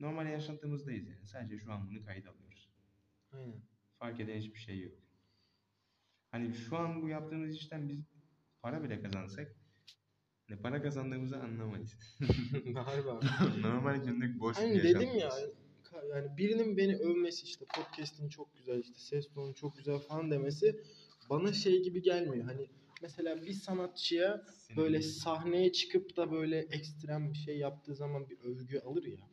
normal yaşantımızdayız yani. Sadece şu an bunu kayıt alıyoruz. Aynen. Fark eden hiçbir şey yok. Hani şu an bu yaptığımız işten biz para bile kazansak ne para kazandığımızı anlamayız. Harbi normal günlük boş bir Hani dedim ya yani birinin beni övmesi işte podcast'in çok güzel işte ses tonu çok güzel falan demesi bana şey gibi gelmiyor. Hani mesela bir sanatçıya Senin- böyle sahneye çıkıp da böyle ekstrem bir şey yaptığı zaman bir övgü alır ya.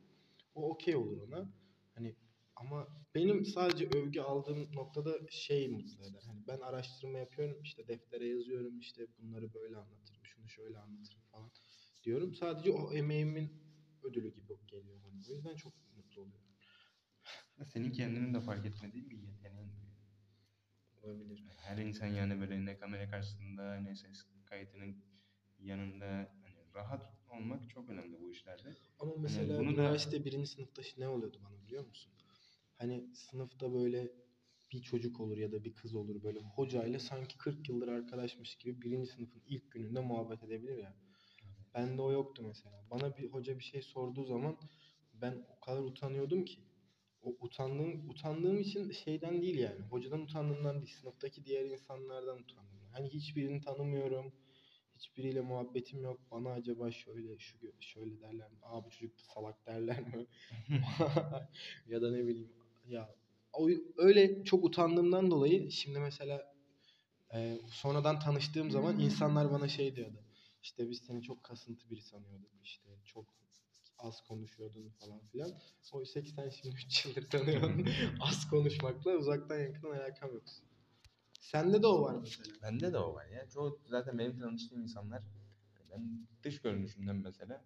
O okey olur ona. Hani ama benim sadece övgü aldığım noktada şey mutlu eder. Hani ben araştırma yapıyorum işte deftere yazıyorum işte bunları böyle anlatırım şunu şöyle anlatırım falan diyorum. Sadece o emeğimin ödülü gibi geliyor bana. O yüzden çok mutlu oluyorum. Senin kendinin de fark etmediğin bir yeteneğin. Olabilir. Her insan yani böyle ne kamera karşısında ne ses kayıtının yanında hani rahat olmak çok önemli bu işlerde. Ama mesela bunu da- üniversite birinci sınıfta ne oluyordu bana biliyor musun? Hani sınıfta böyle bir çocuk olur ya da bir kız olur böyle hocayla sanki 40 yıldır arkadaşmış gibi birinci sınıfın ilk gününde muhabbet edebilir ya. Bende o yoktu mesela. Bana bir hoca bir şey sorduğu zaman ben o kadar utanıyordum ki. O utandığım, utandığım için şeyden değil yani. Hocadan utandığımdan değil. Sınıftaki diğer insanlardan utandım. Hani hiçbirini tanımıyorum. Hiçbiriyle muhabbetim yok. Bana acaba şöyle şu şöyle derler mi? Aa bu çocuk salak derler mi? ya da ne bileyim ya o, öyle çok utandığımdan dolayı şimdi mesela e, sonradan tanıştığım zaman insanlar bana şey diyordu. İşte biz seni çok kasıntı biri sanıyorduk. İşte çok az konuşuyordun falan filan. Ki sen şimdi 3 yıldır tanıyorsun. az konuşmakla uzaktan yakından alakam yok. Sende de o var mesela. Bende de o var ya. Çoğu zaten benim tanıştığım insanlar ben dış görünüşümden mesela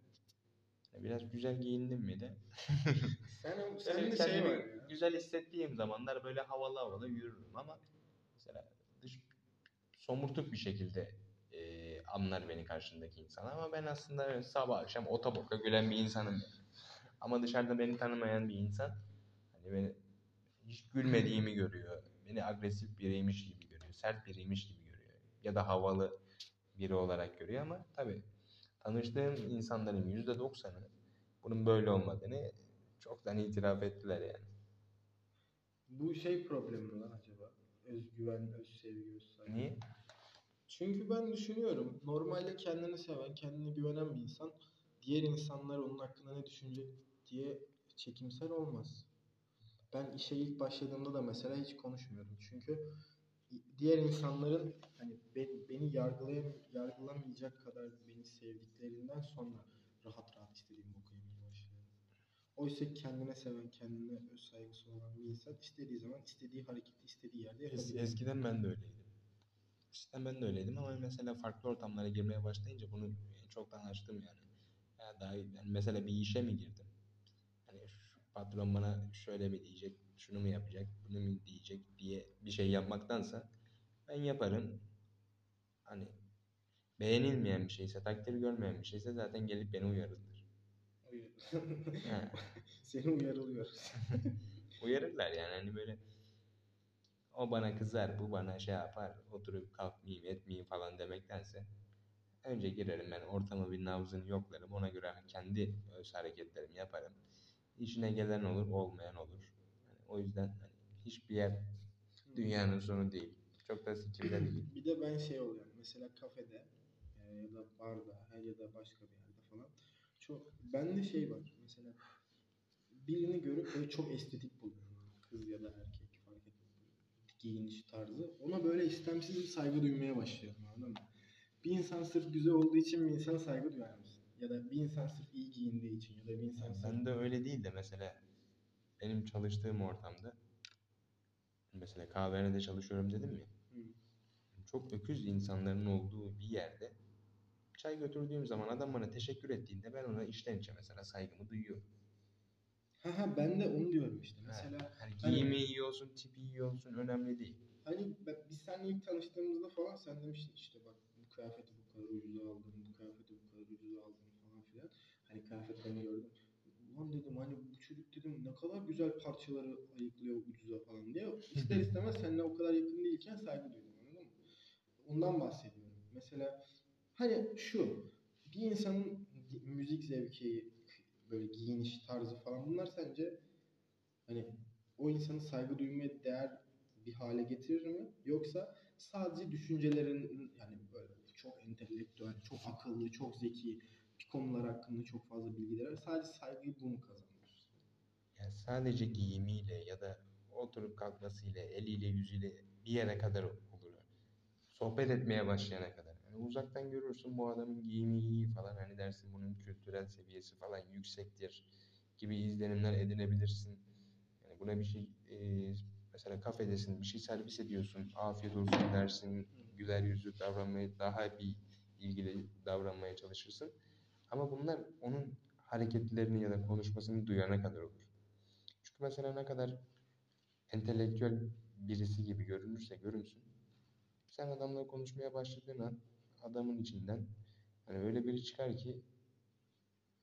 biraz güzel giyindim mi de Sen, Böyle sende şey var ya. güzel hissettiğim zamanlar böyle havalı havalı yürürüm ama mesela dış somurtuk bir şekilde e, anlar beni karşındaki insan ama ben aslında öyle sabah akşam otoboka gülen bir insanım yani. Ama dışarıda beni tanımayan bir insan hani beni hiç gülmediğimi görüyor. Beni agresif biriymiş gibi görüyor. Sert biriymiş gibi görüyor. Ya da havalı biri olarak görüyor ama tabii tanıştığım insanların %90'ı bunun böyle olmadığını çoktan itiraf ettiler yani. Bu şey problemi mi lan acaba? Özgüven, özsevgi, özsaygı. Niye? Çünkü ben düşünüyorum. Normalde kendini seven, kendine güvenen bir insan diğer insanlar onun hakkında ne düşünecek diye çekimsel olmaz. Ben işe ilk başladığımda da mesela hiç konuşmuyordum. Çünkü diğer insanların hani beni, beni yargılayam yargılamayacak kadar beni sevdiklerinden sonra rahat rahat istediğim boku yemeye başlıyorum. Oysa kendine seven, kendine öz saygısı olan bir insan istediği zaman istediği hareketi istediği yerde Es- yapabilir. eskiden ben de öyleydim. Eskiden ben de öyleydim ama mesela farklı ortamlara girmeye başlayınca bunu çoktan açtım yani. Ya daha iyi- yani mesela bir işe mi girdim? Hani patron bana şöyle mi diyecek, şunu mu yapacak, bunu mu diyecek diye bir şey yapmaktansa ben yaparım. Hani beğenilmeyen bir şeyse, takdir görmeyen bir şeyse zaten gelip beni uyarırlar. Ha. Seni uyarılıyor. uyarırlar yani hani böyle o bana kızar bu bana şey yapar oturup kalkmayayım etmeyeyim falan demektense önce girerim ben ortamı bir nabzını yoklarım ona göre kendi öz hareketlerimi yaparım işine gelen olur olmayan olur yani o yüzden hani hiçbir yer dünyanın sonu değil çok da sikimde değil Bir de ben şey oluyorum. Mesela kafede ya da barda ya da başka bir yerde falan. Çok bende şey var. Mesela birini görüp böyle çok estetik buluyorum. Kız ya da erkek. Giyiniş tarzı. Ona böyle istemsiz bir saygı duymaya başlıyorum anladın mı? Bir insan sırf güzel olduğu için bir insana saygı duyar mısın? Ya da bir insan sırf iyi giyindiği için ya da bir insan sırf... ben de öyle değil de mesela benim çalıştığım ortamda mesela kahvehanede çalışıyorum dedim ya Hı. çok öküz insanların olduğu bir yerde çay götürdüğüm zaman adam bana teşekkür ettiğinde ben ona içten içe mesela saygımı duyuyorum. Ha ha ben de onu diyorum işte. Mesela hani hani- giyimi iyi olsun, tipi iyi olsun önemli değil. Hani ben- biz seninle ilk tanıştığımızda falan sen demiştin işte bak bu kıyafeti bu kadar ucuza aldım, bu kıyafeti bu kadar ucuza aldım falan filan. Hani kıyafetlerini gördüm. ulan dedim hani bu çocuk dedim ne kadar güzel parçaları ayıklıyor ucuza falan diye. İster istemez seninle o kadar yakın değilken saygı duydum anladın mı? Ondan bahsediyorum. Mesela hani şu bir insanın müzik zevki, böyle giyiniş tarzı falan bunlar sence hani o insanı saygı duymaya değer bir hale getirir mi? Yoksa sadece düşüncelerin yani böyle çok entelektüel, çok akıllı, çok zeki bir konular hakkında çok fazla bilgileri var. Sadece saygıyı bu mu kazanır? Yani sadece giyimiyle ya da oturup kalkmasıyla, eliyle, yüzüyle bir yere kadar olur. Sohbet etmeye başlayana kadar. Yani uzaktan görürsün bu adamın giyimi iyi falan hani dersin bunun kültürel seviyesi falan yüksektir gibi izlenimler edinebilirsin. Yani buna bir şey e, mesela kafedesin bir şey servis ediyorsun afiyet olsun dersin güler yüzlü davranmaya daha bir ilgili davranmaya çalışırsın. Ama bunlar onun hareketlerini ya da konuşmasını duyana kadar olur. Çünkü mesela ne kadar entelektüel birisi gibi görünürse görünsün. Sen adamla konuşmaya başladığın an adamın içinden hani öyle biri çıkar ki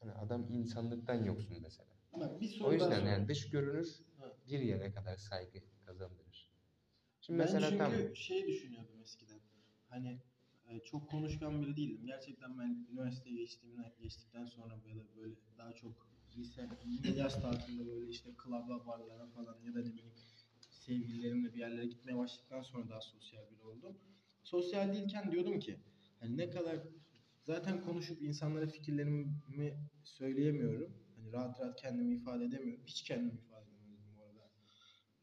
hani adam insanlıktan yoksun mesela. Bak bir soru O yüzden yani dış görünür Ha. bir yere kadar saygı kazandırır. Şimdi ben mesela çünkü tam şey düşünüyordum eskiden. Hani e, çok konuşkan biri değildim. Gerçekten ben üniversiteye geçtiğimden geçtikten sonra da böyle daha çok lise, yaz tatilinde böyle işte klaba, barlara falan ya da ne bileyim sevgililerimle bir yerlere gitmeye başladıktan sonra daha sosyal biri oldum. Sosyal değilken diyordum ki hani ne kadar zaten konuşup insanlara fikirlerimi söyleyemiyorum. Hani rahat rahat kendimi ifade edemiyorum. Hiç kendimi ifade edemiyorum bu arada.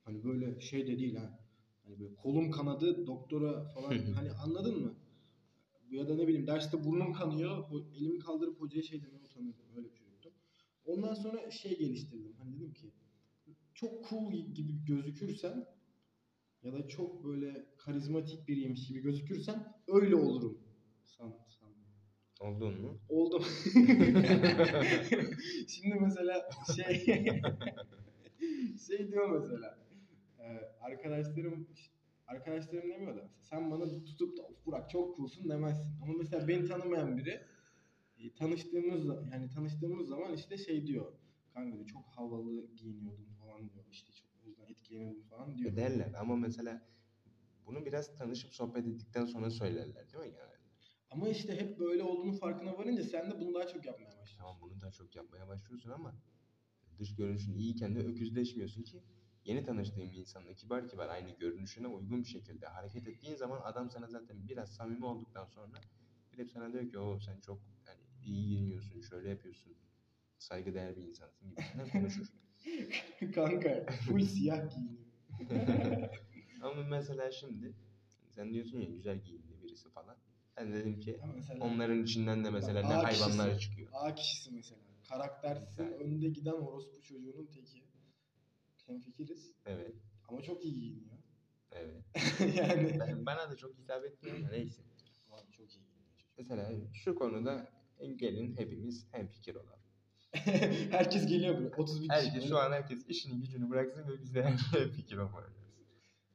Hani böyle şey de değil ha. Hani böyle kolum kanadı doktora falan hani anladın mı? Ya da ne bileyim derste burnum kanıyor. Elimi kaldırıp hocaya şey demeye utanıyordum. Öyle bir çocuktum. Ondan sonra şey geliştirdim. Hani dedim ki çok cool gibi gözükürsem ya da çok böyle karizmatik biriymiş gibi gözükürsem öyle olurum. Oldun mu? Oldum. Şimdi mesela şey şey diyor mesela e, arkadaşlarım arkadaşlarım demiyor da mesela sen bana tutup da "Of Burak çok coolsun demezsin. Ama mesela beni tanımayan biri e, tanıştığımız yani tanıştığımız zaman işte şey diyor. Kanka diyor, çok havalı giyiniyordun falan diyor. İşte çok o yüzden etkileniyordum falan diyor. Derler ama mesela bunu biraz tanışıp sohbet ettikten sonra söylerler değil mi genelde? Ama işte hep böyle olduğunu farkına varınca sen de bunu daha çok yapmaya başlıyorsun. Tamam bunu da çok yapmaya başlıyorsun ama dış görünüşün iyiyken de öküzleşmiyorsun ki yeni tanıştığın bir insanla kibar kibar aynı görünüşüne uygun bir şekilde hareket ettiğin zaman adam sana zaten biraz samimi olduktan sonra gidip sana diyor ki o sen çok yani iyi giyiniyorsun, şöyle yapıyorsun, saygıdeğer bir insansın gibisinden konuşur. Kanka full siyah giyiniyor. Ama mesela şimdi sen diyorsun ya güzel giyimli birisi falan. Ben dedim ki mesela onların içinden de mesela Bak, ne A hayvanlar kişisi- çıkıyor. A kişisi mesela. Karaktersiz Güzel. önde giden orospu çocuğunun teki. Hemfikiriz. Evet, Ama çok iyi giyiniyor. evet. yani. Ben, bana da çok hitap etmiyor ama neyse. Abi çok iyi giyiniyor çocuk. Mesela şu konuda gelin hepimiz hemfikir olalım. Herkes geliyor buraya. 31 kişi. Herkes şu an herkes işini gücünü bıraksın ve biz de hemfikir olmalıyız.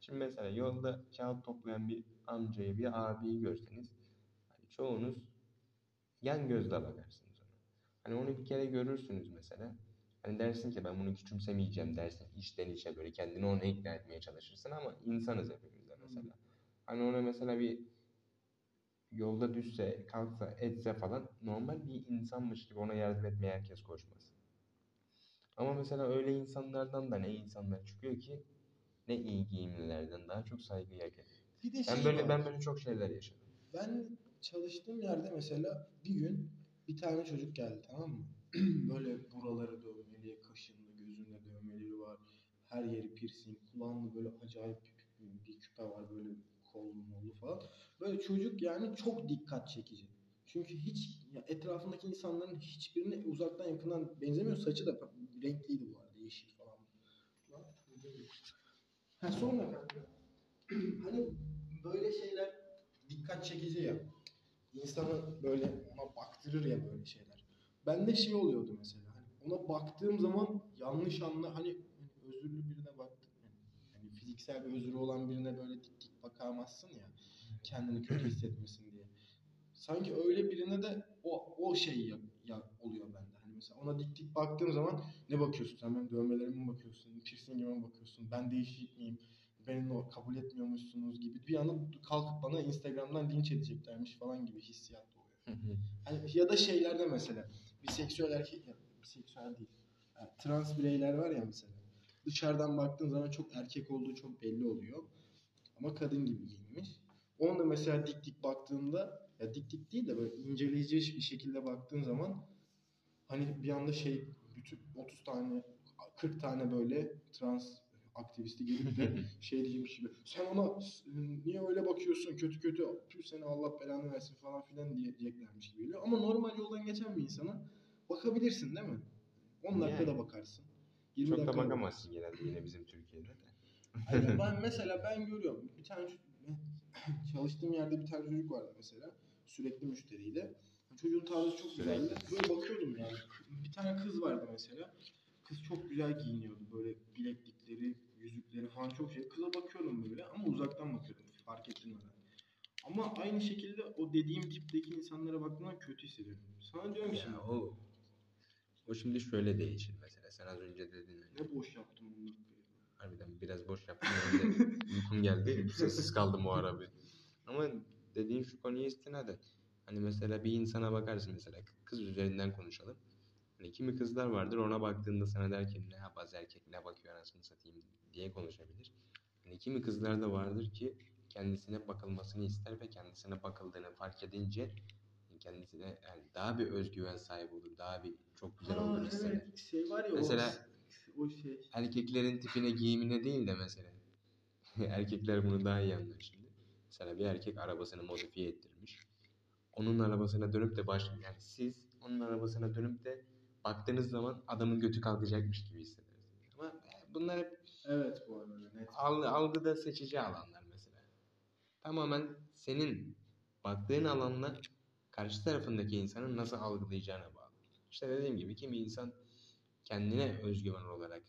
Şimdi mesela yolda kağıt toplayan bir amcayı, bir abiyi görseniz çoğunuz yan gözle bakarsınız ona. Hani onu bir kere görürsünüz mesela. Hani dersin ki ben bunu küçümsemeyeceğim dersin. içten içe böyle kendini ona ikna etmeye çalışırsın ama insanız hepimiz de mesela. Hani ona mesela bir yolda düşse, kalksa, etse falan normal bir insanmış gibi ona yardım etmeye herkes koşmaz. Ama mesela öyle insanlardan da ne insanlar çıkıyor ki ne iyi giyimlilerden daha çok saygı hak ediyor. Bir de Ben şey böyle var. ben böyle çok şeyler yaşadım. Ben çalıştığım yerde mesela bir gün bir tane çocuk geldi tamam mı? böyle buraları dövmeli, kaşında, gözünde dövmeleri var. Her yeri piercing, kulağında böyle acayip bir, küpe var böyle kollu mollu falan. Böyle çocuk yani çok dikkat çekici. Çünkü hiç ya etrafındaki insanların hiçbirine uzaktan yakından benzemiyor. Saçı da renkliydi bu arada yeşil falan. Ha sonra hani böyle şeyler dikkat çekici ya. İnsanı böyle ona baktırır ya böyle şeyler. Bende şey oluyordu mesela. Hani ona baktığım zaman yanlış anla hani, özürlü birine baktım. Yani, fiziksel bir özrü olan birine böyle dik dik bakamazsın ya. Kendini kötü hissetmesin diye. Sanki öyle birine de o o şey ya, ya oluyor bende. Hani mesela ona dik dik baktığım zaman ne bakıyorsun sen benim dövmelerime mi bakıyorsun, piercingime mi bakıyorsun, ben değişik miyim, beni kabul etmiyormuşsunuz gibi bir anda kalkıp bana Instagram'dan linç edeceklermiş falan gibi hissiyat oluyor. Hani ya da şeylerde mesela biseksüel erkek ya, biseksüel değil. Yani trans bireyler var ya mesela. Dışarıdan baktığın zaman çok erkek olduğu çok belli oluyor. Ama kadın gibi giyinmiş. Onu da mesela dik dik baktığında ya dik dik değil de böyle inceleyici bir şekilde baktığın zaman hani bir anda şey bütün 30 tane 40 tane böyle trans aktivisti gelip de şey diyecekmiş gibi sen ona niye öyle bakıyorsun kötü kötü tüm seni Allah belanı versin falan filan diyeceklermiş gibi geliyor. Ama normal yoldan geçen bir insana bakabilirsin değil mi? 10 dakikada Yani. bakarsın. 20 Çok da dakikada bakamazsın genelde yine bizim Türkiye'de de. Aynen. ben mesela ben görüyorum. Bir tane çalıştığım yerde bir tane çocuk vardı mesela. Sürekli müşteriydi. Çocuğun tarzı çok güzeldi. Böyle bakıyordum yani. Bir tane kız vardı mesela. Kız çok güzel giyiniyordu. Böyle bileklikleri, yüzükleri falan çok şey. Kıza bakıyordum böyle ama uzaktan bakıyordum. Fark ettirmeden. Ama aynı şekilde o dediğim tipteki insanlara baktığımda kötü hissediyorum. Sana diyorum ki şimdi, o o şimdi şöyle değişir mesela. Sen az önce dedin hani, ne boş yaptım bunu. harbiden biraz boş yaptım. Ben de uykum geldi. Sessiz kaldım o ara bir. Ama dediğin şu konuya istinaden hani mesela bir insana bakarsın mesela kız üzerinden konuşalım. Hani kimi kızlar vardır ona baktığında sana der ki ne yapaz erkek ne bakıyor anasını satayım diye konuşabilir. Hani kimi kızlar da vardır ki kendisine bakılmasını ister ve kendisine bakıldığını fark edince kendisine yani daha bir özgüven sahibi olur. Daha bir çok güzel Aa, olduğunu hisseder. evet. Şey var ya Mesela- o, o şey. Erkeklerin tipine giyimine değil de mesela erkekler bunu daha iyi anlar şimdi. Mesela bir erkek arabasını modifiye ettirmiş. Onun arabasına dönüp de baş yani siz onun arabasına dönüp de baktığınız zaman adamın götü kalkacakmış gibi hissedersiniz. Ama e, bunlar hep Evet bu arada net. al- algıda seçici alanlar mesela. Tamamen senin baktığın alanla karşı tarafındaki insanın nasıl algılayacağına bağlı. İşte dediğim gibi kimi insan kendine özgüven olarak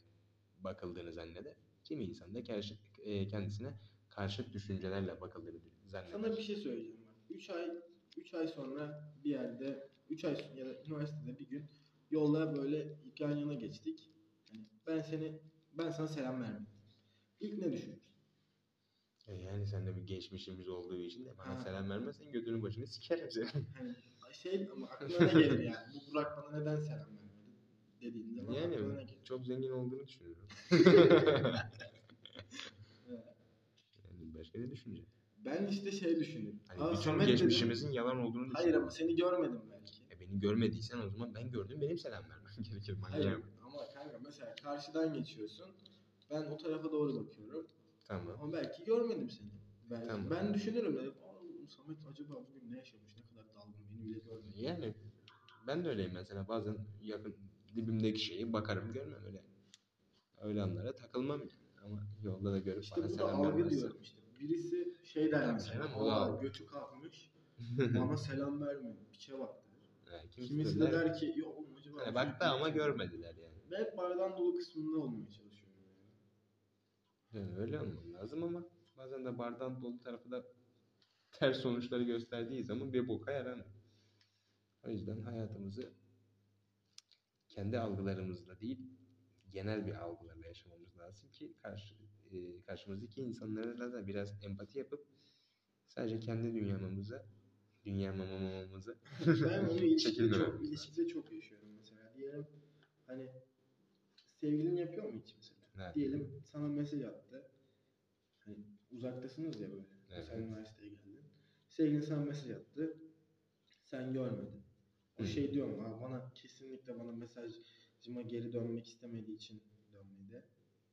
bakıldığını zanneder. Kimi insan da karşı, e, kendisine karşıt düşüncelerle bakıldığını zanneder. Sana bir şey söyleyeceğim bak. 3 ay 3 ay sonra bir yerde 3 ay sonra ya da üniversitede bir gün yolda böyle yan yana geçtik. Hani ben seni ben sana selam vermedim. İlk ne düşünürsün? E yani sen de bir geçmişimiz olduğu için de bana Ha. selam vermezsen götünün başını sikerim seni. Hani şey ama aklına ne gelir yani? Bu Burak bana neden selam vermedi? Dediğin zaman Yani aklına ne gelir? çok zengin olduğunu düşünüyorum. yani başka ne düşüneceğim? Ben işte şey düşünürüm. Hani Aa, bütün Samet dedim. geçmişimizin yalan olduğunu Hayır düşünüyorum. ama seni görmedim belki. Görmediysen o zaman ben gördüm benim selam vermem gerekir Hayır ama kanka mesela karşıdan geçiyorsun. Ben o tarafa doğru bakıyorum. Tamam. Ama belki görmedim seni. Ben, Tamam. ben düşünürüm. "Aa, Samet acaba bugün ne yaşamış? Ne kadar dalgın beni bile görmedi. Yani ben de öyleyim mesela bazen yakın dibimdeki şeyi bakarım görmem öyle. Öyle anlara takılmam yani. Ama yolda da görüp İşte bana selam vermezse. işte. Birisi şey der mesela. götü kalkmış. bana selam vermiyor. Piçe bak. Yani kimisi Kimisi de de der, ki yok oğlum acaba. çocuk baktı ama yaşamış?" görmediler yani. Ben hep bardağın dolu kısmında olmaya çalışıyorum. Yani. yani. Öyle olmam lazım ama bazen de bardağın dolu tarafı da ters sonuçları gösterdiği zaman bir boka yaramıyor. O yüzden hayatımızı kendi algılarımızla değil genel bir algılarla yaşamamız lazım ki karşı, e, karşımızdaki insanlara da biraz empati yapıp sadece kendi dünyamamıza dünyamamamıza ben onu ilişkide çok, ilişkide çok yaşıyorum mesela. Diyelim hani sevgilin yapıyor mu hiç mesela? Evet. Diyelim sana mesaj attı. Hani uzaktasınız ya böyle. Evet. Sen üniversiteye geldin. Sevgilin sana mesaj attı. Sen görmedin. O Hı. şey diyor mu? "Aa, Bana kesinlikle bana mesajıma geri dönmek istemediği için dönmedi.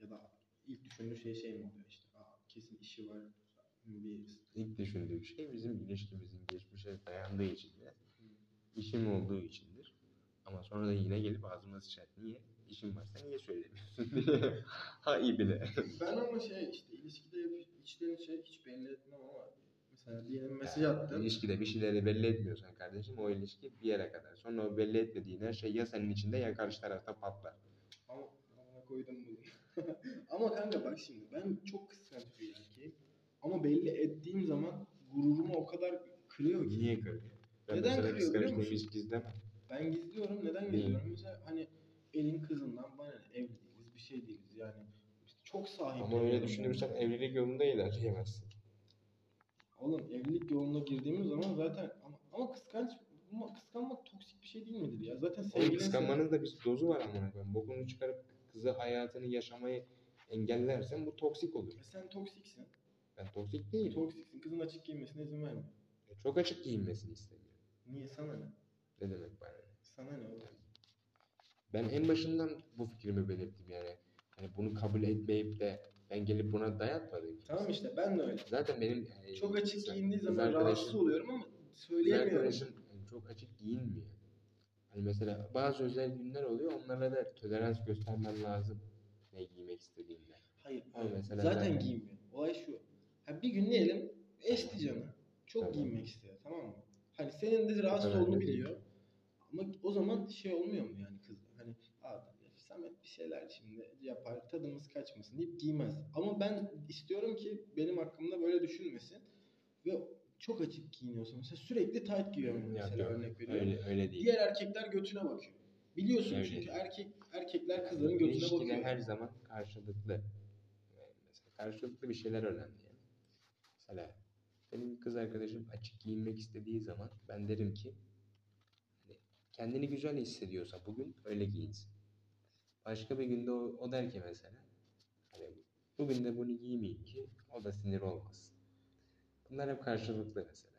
Ya da ilk düşündüğü şey şey mi oluyor işte. Aa, kesin işi var. Bir İlk düşündüğüm şey bizim ilişkimizin geçmişe dayandığı için de işim olduğu içindir. Ama sonra da yine gelip ağzıma sıçar. Niye? İşim varsa niye söylemiyorsun diye. ha iyi bile. Ben ama şey işte ilişkide içten şey hiç belli etmem ama mesela diyelim mesaj attım. İlişkide bir şeyleri belli etmiyorsan kardeşim o ilişki bir yere kadar. Sonra o belli etmediğin her şey ya senin içinde ya karşı tarafta patlar. Ama koydum bunu. ama kanka bak şimdi ben çok kıskanç bir erkeğim. Ama belli ettiğim zaman gururumu o kadar kırıyor ki. Niye kırıyor? Ben Neden kırıyor biliyor musun? hiç gizlemem. Ben gizliyorum. Neden gizliyorum? Mesela hani elin kızından bana ne? evli değiliz, bir şey değiliz yani. Çok sahip. Ama öyle düşünürsen evlilik yolunda ilerleyemezsin. Oğlum evlilik yoluna girdiğimiz zaman zaten ama, ama kıskanç ama kıskanmak toksik bir şey değil midir ya? Zaten sevgilin kıskanmanın da bir dozu var amına koyayım. Bokunu çıkarıp kızı hayatını yaşamayı engellersen bu toksik olur. sen, sen toksiksin. Ben toksik değilim. Toksiksin. Kızın açık giymesine izin vermiyor. Çok açık giyinmesini istemiyorum. Niye sana ne? Ne demek bana? ne? Sana ne oğlum? Ben en başından bu fikrimi belirttim yani. Hani bunu kabul etmeyip de ben gelip buna dayatmadım. Tamam işte ben de öyle. Zaten benim yani Çok açık kız- giyindiği kız zaman rahatsız oluyorum ama Kız söyleyemiyorum. arkadaşım yani çok açık giyinmiyor. Hani mesela bazı özel günler oluyor onlara da tolerans göstermem lazım. Ne giymek istediğimde. Hayır. Ama mesela zaten ben- giyinmiyor. Olay şu. Ha bir gün diyelim eşti canı. Çok Tamam. giyinmek istiyor tamam mı? Hani senin de rahatsız olduğunu değil. biliyor. Ama o zaman şey olmuyor mu yani kız? Hani abi Samet bir şeyler şimdi yapar tadımız kaçmasın deyip giymez. Ama ben istiyorum ki benim hakkımda böyle düşünmesin. Ve çok açık giyiniyorsun. Mesela sürekli tight giyiyor mesela yok. örnek veriyorum. Öyle, öyle değil. Diğer erkekler götüne bakıyor. Biliyorsun Öyle. çünkü erkek erkekler kızların götüne İlişkide bakıyor. her zaman karşılıklı. Yani mesela karşılıklı bir şeyler önemli. Mesela benim kız arkadaşım açık giyinmek istediği zaman ben derim ki hani kendini güzel hissediyorsa bugün öyle giyinsin. Başka bir günde o, o der ki mesela hani bugün de bunu giymeyeyim ki o da sinir olmasın. Bunlar hep karşılıklı mesela.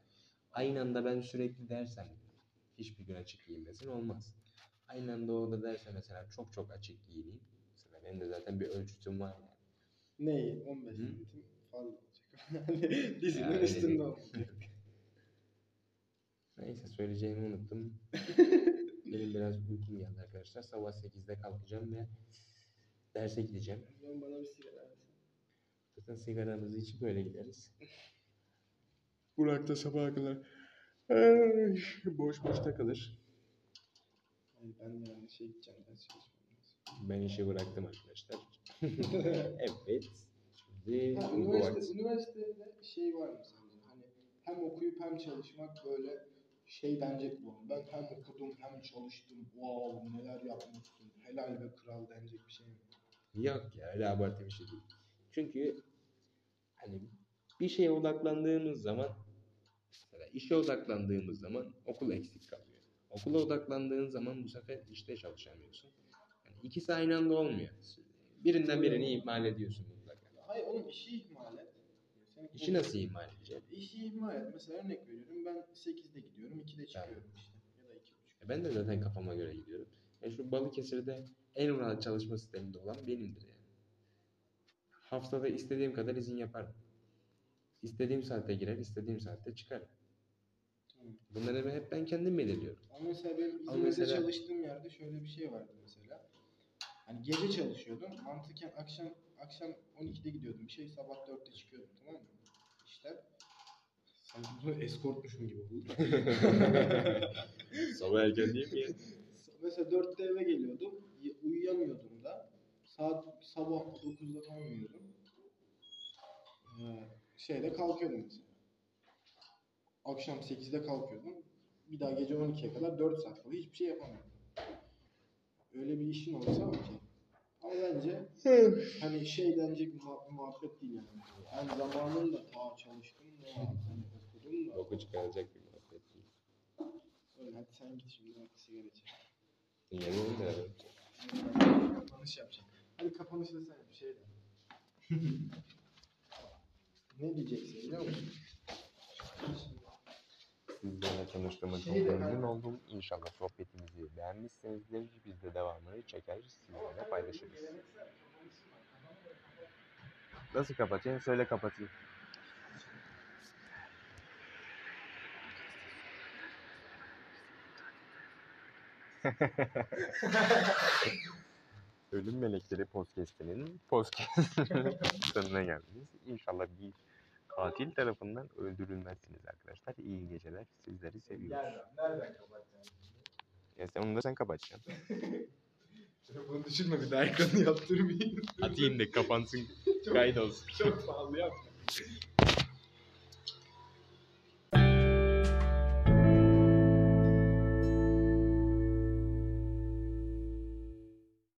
Aynı anda ben sürekli dersem hiçbir gün açık giyinmesin olmaz. Aynı anda o da derse mesela çok çok açık giyineyim. Mesela benim de zaten bir ölçütüm var yani. Neyi? 15 Hı? santim fazla Dizinin Ya öyle üstünde olacak. Neyse söyleyeceğimi unuttum. Benim biraz uykum geldi arkadaşlar. Sabah 8'de kalkacağım ve derse gideceğim. Ben bana bir sigara versin. Zaten sigaramızı içip böyle gideriz. Burak da sabaha kadar ay, boş boş takılır. Yani ben de yani şey gideceğim. Ben işi bıraktım arkadaşlar. evet. Ha, uyku üniversite, üniversitede şey var mı sence? Hani hem okuyup hem çalışmak böyle şey denecek bu. Ben hem okudum hem çalıştım. Wow neler yapmışsın. Helal ve kral denecek bir şey mi? Yok ya öyle abartı bir şey değil. Çünkü hani bir şeye odaklandığımız zaman mesela işe odaklandığımız zaman okul eksik kalıyor. Okula odaklandığın zaman bu sefer işte çalışamıyorsun. Yani ikisi aynı anda olmuyor. Birinden birini ihmal ediyorsun. Hayır oğlum işi ihmal et. Senin İşi nasıl ihmal edeceğim? İşi ihmal et. Mesela örnek veriyorum ben 8'de gidiyorum 2'de çıkıyorum işte. Ya da 2.30. E Ben de zaten kafama göre gidiyorum. Yani şu Balıkesir'de en rahat çalışma sisteminde olan benimdir yani. Haftada istediğim kadar izin yaparım. İstediğim saatte girer, istediğim saatte çıkarım. Bunları hep ben kendim belirliyorum. Ama mesela benim Ama İzmir'de mesela- çalıştığım yerde şöyle bir şey vardı mesela. Hani gece çalışıyordum. Mantıken akşam akşam 12'de gidiyordum. Bir şey sabah 4'te çıkıyordum tamam mı? İşte sanki bunu eskortmuşum gibi oldu. Sabah erken değil mi ya? mesela 4'te eve geliyordum. Uyuyamıyordum da. Saat sabah 9'da falan uyuyordum. Ee, şeyde kalkıyordum mesela. Akşam 8'de kalkıyordum. Bir daha gece 12'ye kadar 4 saat falan hiçbir şey yapamıyordum. Öyle bir işin olsa okey. Ama bence hani şey denecek muha- muhabbet değil yani. Ben zamanında ta çalıştım da hani okudum da. Boku çıkaracak bir muhabbet değil. Öyle hadi sen git şimdi ben sigara içeyim. Yemin ederim. Ben kapanış yapacağım. Hadi kapanışı da sen yap şey de. ne diyeceksin biliyor musun? Sizlerle tanıştığıma çok Şey memnun oldum. İnşallah sohbetimizi beğenmişsinizdir. Biz de devamını çeker, sizlerle paylaşırız. Nasıl kapatayım? Söyle kapatayım. Ölüm Melekleri Podcast'inin podcast sonuna geldiniz. İnşallah bir katil tarafından öldürülmezsiniz arkadaşlar. İyi geceler. Sizleri seviyoruz. Nereden? Nereden kapatacaksın? Ya sen onu da sen kapatacaksın. Bunu düşünme bir daha ekranı yaptırmayayım. Atayım da kapansın. Çok- Kaydolsun. Çok pahalı yapma.